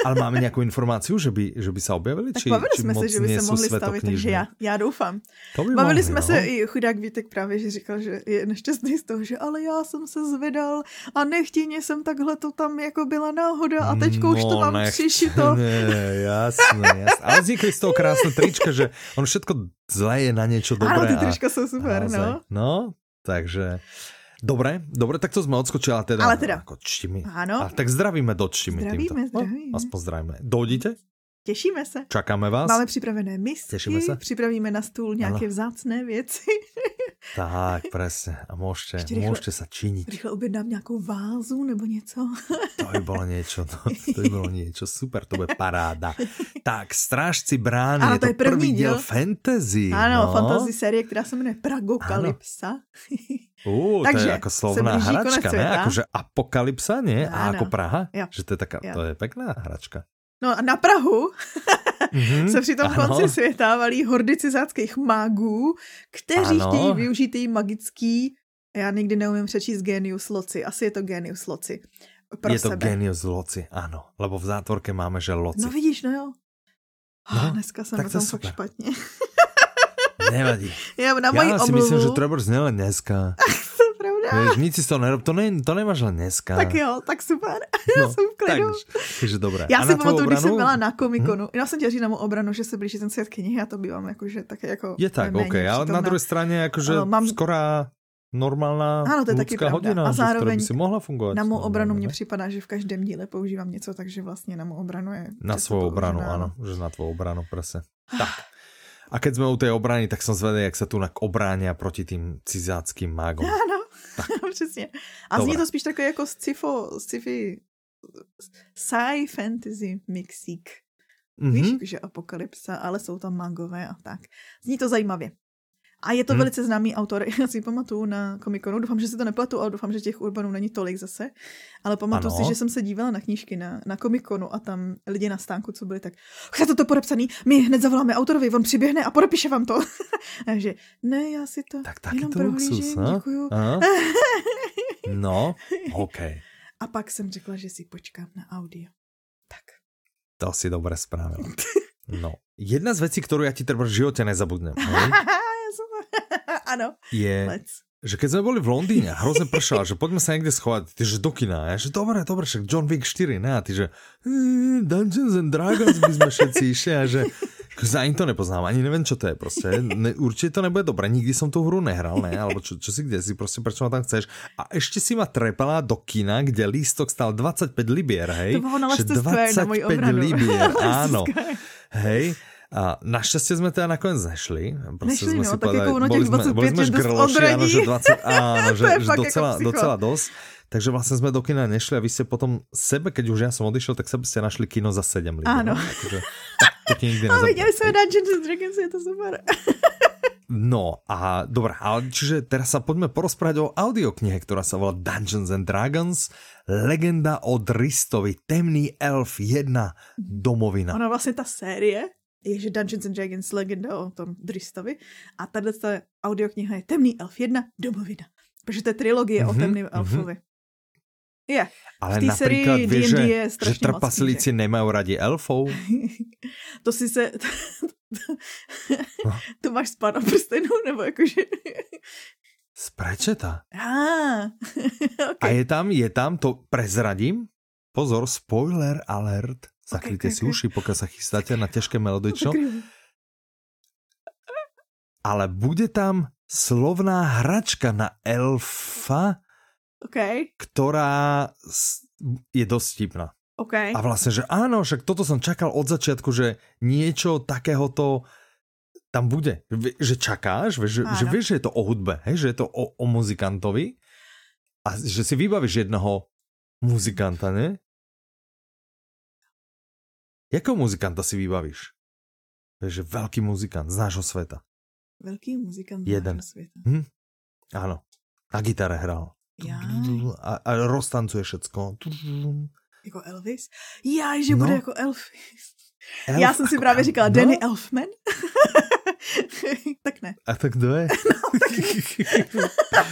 Ale máme nejakú informáciu, že by, že by sa objavili? Tak či, bavili či jsme se, že by se mohli stavit, takže já, já doufám. To by Bavili mohli, jsme no. se i chudák Vítek právě, že říkal, že je nešťastný z toho, že ale já jsem se zvedal a nechtěně jsem takhle to tam jako byla náhoda a teďko už to No, mám nech- přišito. (laughs) Nie, jasné, jasné. Ale vznikli z toho krásne trička, že on všetko zlé je na niečo dobré. Ano, ty trička jsou super, no. No, takže... Dobre, dobre, tak to sme odskočili, ale teda... Ale teda. Ako čtimi. Ano. A tak zdravíme do čtimi Zdravíme, týmto. zdravíme. No, aspoň zdravíme. Dojdite, Těšíme se. čakáme vás. Máme připravené misky, Těšíme se. připravíme na stůl nějaké Ano. vzácné věci. (laughs) Tak, presne. A môžete, Ešte rýchle. môžete sa činiť. Rychle objednám nějakou vázu nebo něco. To by bolo niečo, no, to by bolo niečo. Super, to bude paráda. Tak, Strážci brány, je to to je první diel diel. fantasy. Ano, no. fantasy série, která se jmenuje Pragokalypsa. To Takže je ako se slovná hračka, ne? sveta. Akože apokalypsa, nie? A Áno. ako Praha? Jo. Že to je taká, Jo. to je pekná hračka. No a na Prahu mm-hmm, se při tom ano. konci světa valí hordy cizáckých mágů, kteří ano. chtějí využít její magický, já nikdy neumím přečíst genius loci, asi je to genius loci. Pro je sebe. to genius loci, ano, lebo v zátvorke máme, že loci. No vidíš, no jo. No, dneska jsem tak to fakt špatně. Nevadí. (laughs) Já, na Já si omluvu... myslím, že Trevor zněl dneska. (laughs) pravda. Víš, (laughs) nic si to nerob, to, ne, to nemáš len dneska. Tak jo, tak super. (laughs) No, Já jsem v klidu. Tak, takže dobré. Já a si pamatuju, když jsem byla na komikonu, hm? já jsem říct na mou obranu, že se blíží ten svět knihy, já to bývám jakože tak jako... Je tak, OK, ale na druhé straně jakože mám... skorá normálna ano, to je taky hodina, a zároveň by si mohla fungovat. Na mou obranu mně připadá, že v každém díle používám něco, takže vlastně na mou obranu je... Na svou obranu, ano, že na tvou obranu, prese. (sighs) Tak. A keď sme u tej obrany, tak som zvedal, jak sa tu obránia proti tým cizáckým mágom. Ano, (laughs) přesně. A zní to spíš takové jako sci-fi, sci-fi sci fantasy mixík. Mm-hmm. Víš, že apokalypsa, ale jsou tam magové a tak. Zní to zajímavě. A je to hmm. velice známý autor, (laughs) já si pamatuju na komikonu, doufám, že si to nepletu, ale doufám, že těch urbanů není tolik zase, ale pamatuju ano. si, že jsem se dívala na knížky na, na komikonu a tam lidi na stánku, co byli tak, chcete to podepsaný, my hned zavoláme autorovi, on přiběhne a podepíše vám to. (laughs) Takže ne, já si to tak taky jenom to luxus, děkuju. (laughs) no, OK. A pak jsem řekla, že si počkám na audio. Tak. To si dobře spravil. No, jedna z věcí, kterou já ti třeba v životě nezabudnem. Ano. Je, Let's. že keď sme boli v Londýne, hrozne pršalo, že poďme sa niekde schovať, ty že do kina, ja že dobre, dobre, však John Wick 4, ne, a ty že Dungeons and Dragons by sme všetci išli a že ani to nepoznám, ani neviem, čo to je prostě. Ne, určite to nebude dobré, nikdy som tu hru nehral, ne, alebo čo, čo si kde si, prostě prečo ma tam chceš. A ešte si ma trepala do kina, kde lístok stal 25 libier, hej? To bylo na 25 na libier, (laughs) áno. Hej, a naštěstí jsme teda nakonec nešli. Prostě nešli, jsme no, si tak povedali, jako boli jsme, 25 boli jsme žgrloši, ano, že 20, áno, (laughs) že, že docela, jako docela dosť. Takže vlastně jsme do kina nešli a vy ste potom sebe, keď už ja som odišel, tak sebe ste našli kino za 7 lidí. Áno. Takže, tak, to ti nikdy (laughs) A viděli jsme Dungeons and Dragons, je to super. (laughs) No a dobré, ale čiže teraz sa poďme porozprávať o audioknihe, ktorá sa volá Dungeons and Dragons, legenda o Dristovi, temný elf 1, domovina. Ona vlastně ta série je, že Dungeons and Dragons legenda o tom Dristovi a tahle audiokniha je Temný elf 1, domovina. Protože to je trilogie mm-hmm, o mhm, temném mm-hmm. elfovi. Je. Ale například víš, že, je že trpaslíci nemají rádi elfou? (laughs) to si se... no. (laughs) to máš z pána prstenů, nebo jakože... Z prečeta. Ah, (laughs) okay. A je tam, je tam, to prezradím, pozor, spoiler alert, Zakryjte okay, okay, si uši, pokud se chystáte na těžké melodično. Ale bude tam slovná hračka na elfa, okay. ktorá je dosť vtipná. Okay. A vlastne, že áno, však toto som čakal od začiatku, že niečo takéhoto tam bude. Že čakáš, že, že vieš, že je to o hudbe, hej? že je to o, o muzikantovi a že si vybavíš jednoho muzikanta, ne? Jakého muzikanta si vybavíš? Takže velký muzikant z nášho světa. Velký muzikant z Jeden. nášho světa. Hm? Ano. Na gitare hrál. Já. A, a roztancuje všecko. Jako Elvis? Já, že no. bude jako Elvis. Elf, Já jsem si právě říkala, no? Danny Elfman. (laughs) tak ne. A tak kdo je? no, (laughs) tak...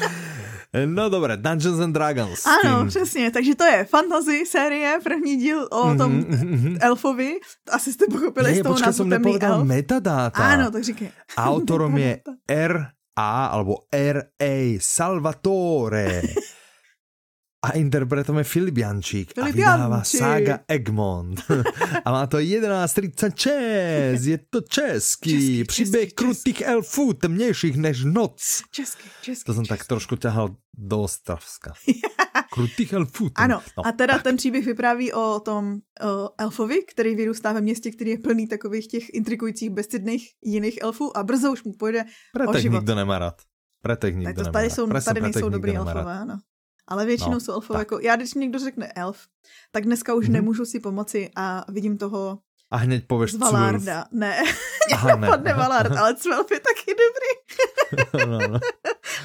No dobré, Dungeons and Dragons. Ano, tím... přesně, takže to je fantasy série, první díl o mm-hmm, tom mm-hmm. elfovi. Asi jste pochopili je, z toho názvu Temný elf. metadata. Ano, tak říkej. Autorom je (laughs) R.A. alebo R.A. Salvatore. A interpretujeme Filip Jančík Filip a vydává Jančík. Saga Egmont. (laughs) a má to 11.36, je to český, český příběh český, krutých český. elfů, temnějších než noc. Český, český. To jsem český. tak trošku ťahal do Ostravska. (laughs) krutých elfů. Ten. Ano, no, a teda tak. ten příběh vypráví o tom o elfovi, který vyrůstá ve městě, který je plný takových těch intrikujících, bezcidných jiných elfů a brzo už mu pojde Preto o život. nikdo nemá rád. Preto nikdo tak to, tady, nemá jsou, rád. tady nejsou dobrý elfové, ano. Ale většinou no, jsou elfové jako, já když někdo řekne elf, tak dneska už mm-hmm. nemůžu si pomoci a vidím toho a hned pověš z Valarda. Ne, (laughs) Aha, ne. (laughs) napadne Valard, ale Cvelf je taky dobrý. (laughs) no, no.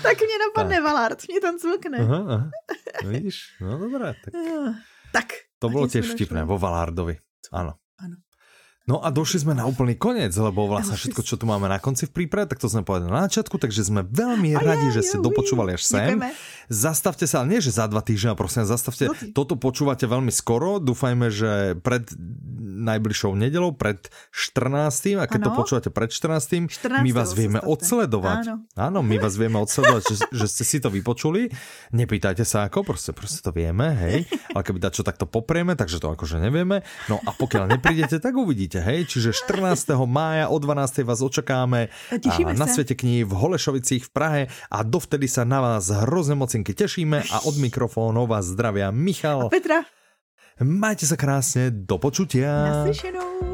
tak mě napadne tak. Valard, mě tam cvlkne. Aha, aha. No, vidíš, no dobré. Tak, tak to bylo těž vtipné, vo Valardovi. Ano. No a došli sme na úplný koniec, lebo vlastne všetko, čo tu máme na konci v príprave, tak to sme povedali na začiatku, takže sme veľmi a radi, že ste dopočúvali až sem. Ďakujeme. Zastavte sa, nie že za dva týždňa, prosím, zastavte. Zoty. Toto počúvate veľmi skoro, dúfajme, že pred najbližšou nedelou, pred 14. A keď ano. to počúvate pred 14. 14. my vás vieme odsledovať. Áno. Áno, my vás vieme odsledovať, že, že ste si to vypočuli. Nepýtajte sa ako, proste, proste to vieme, hej. Ale keby čo takto poprieme, takže to akože nevieme. No a pokiaľ neprídete, tak uvidíte určite, hej. Čiže 14. (laughs) mája o 12. vás očakáme a na Svete kníh v Holešovicích v Prahe a dovtedy sa na vás hrozne mocinky tešíme a od mikrofónov vás zdravia Michal. A Petra. Majte sa krásne, do počutia. Naslyšenou.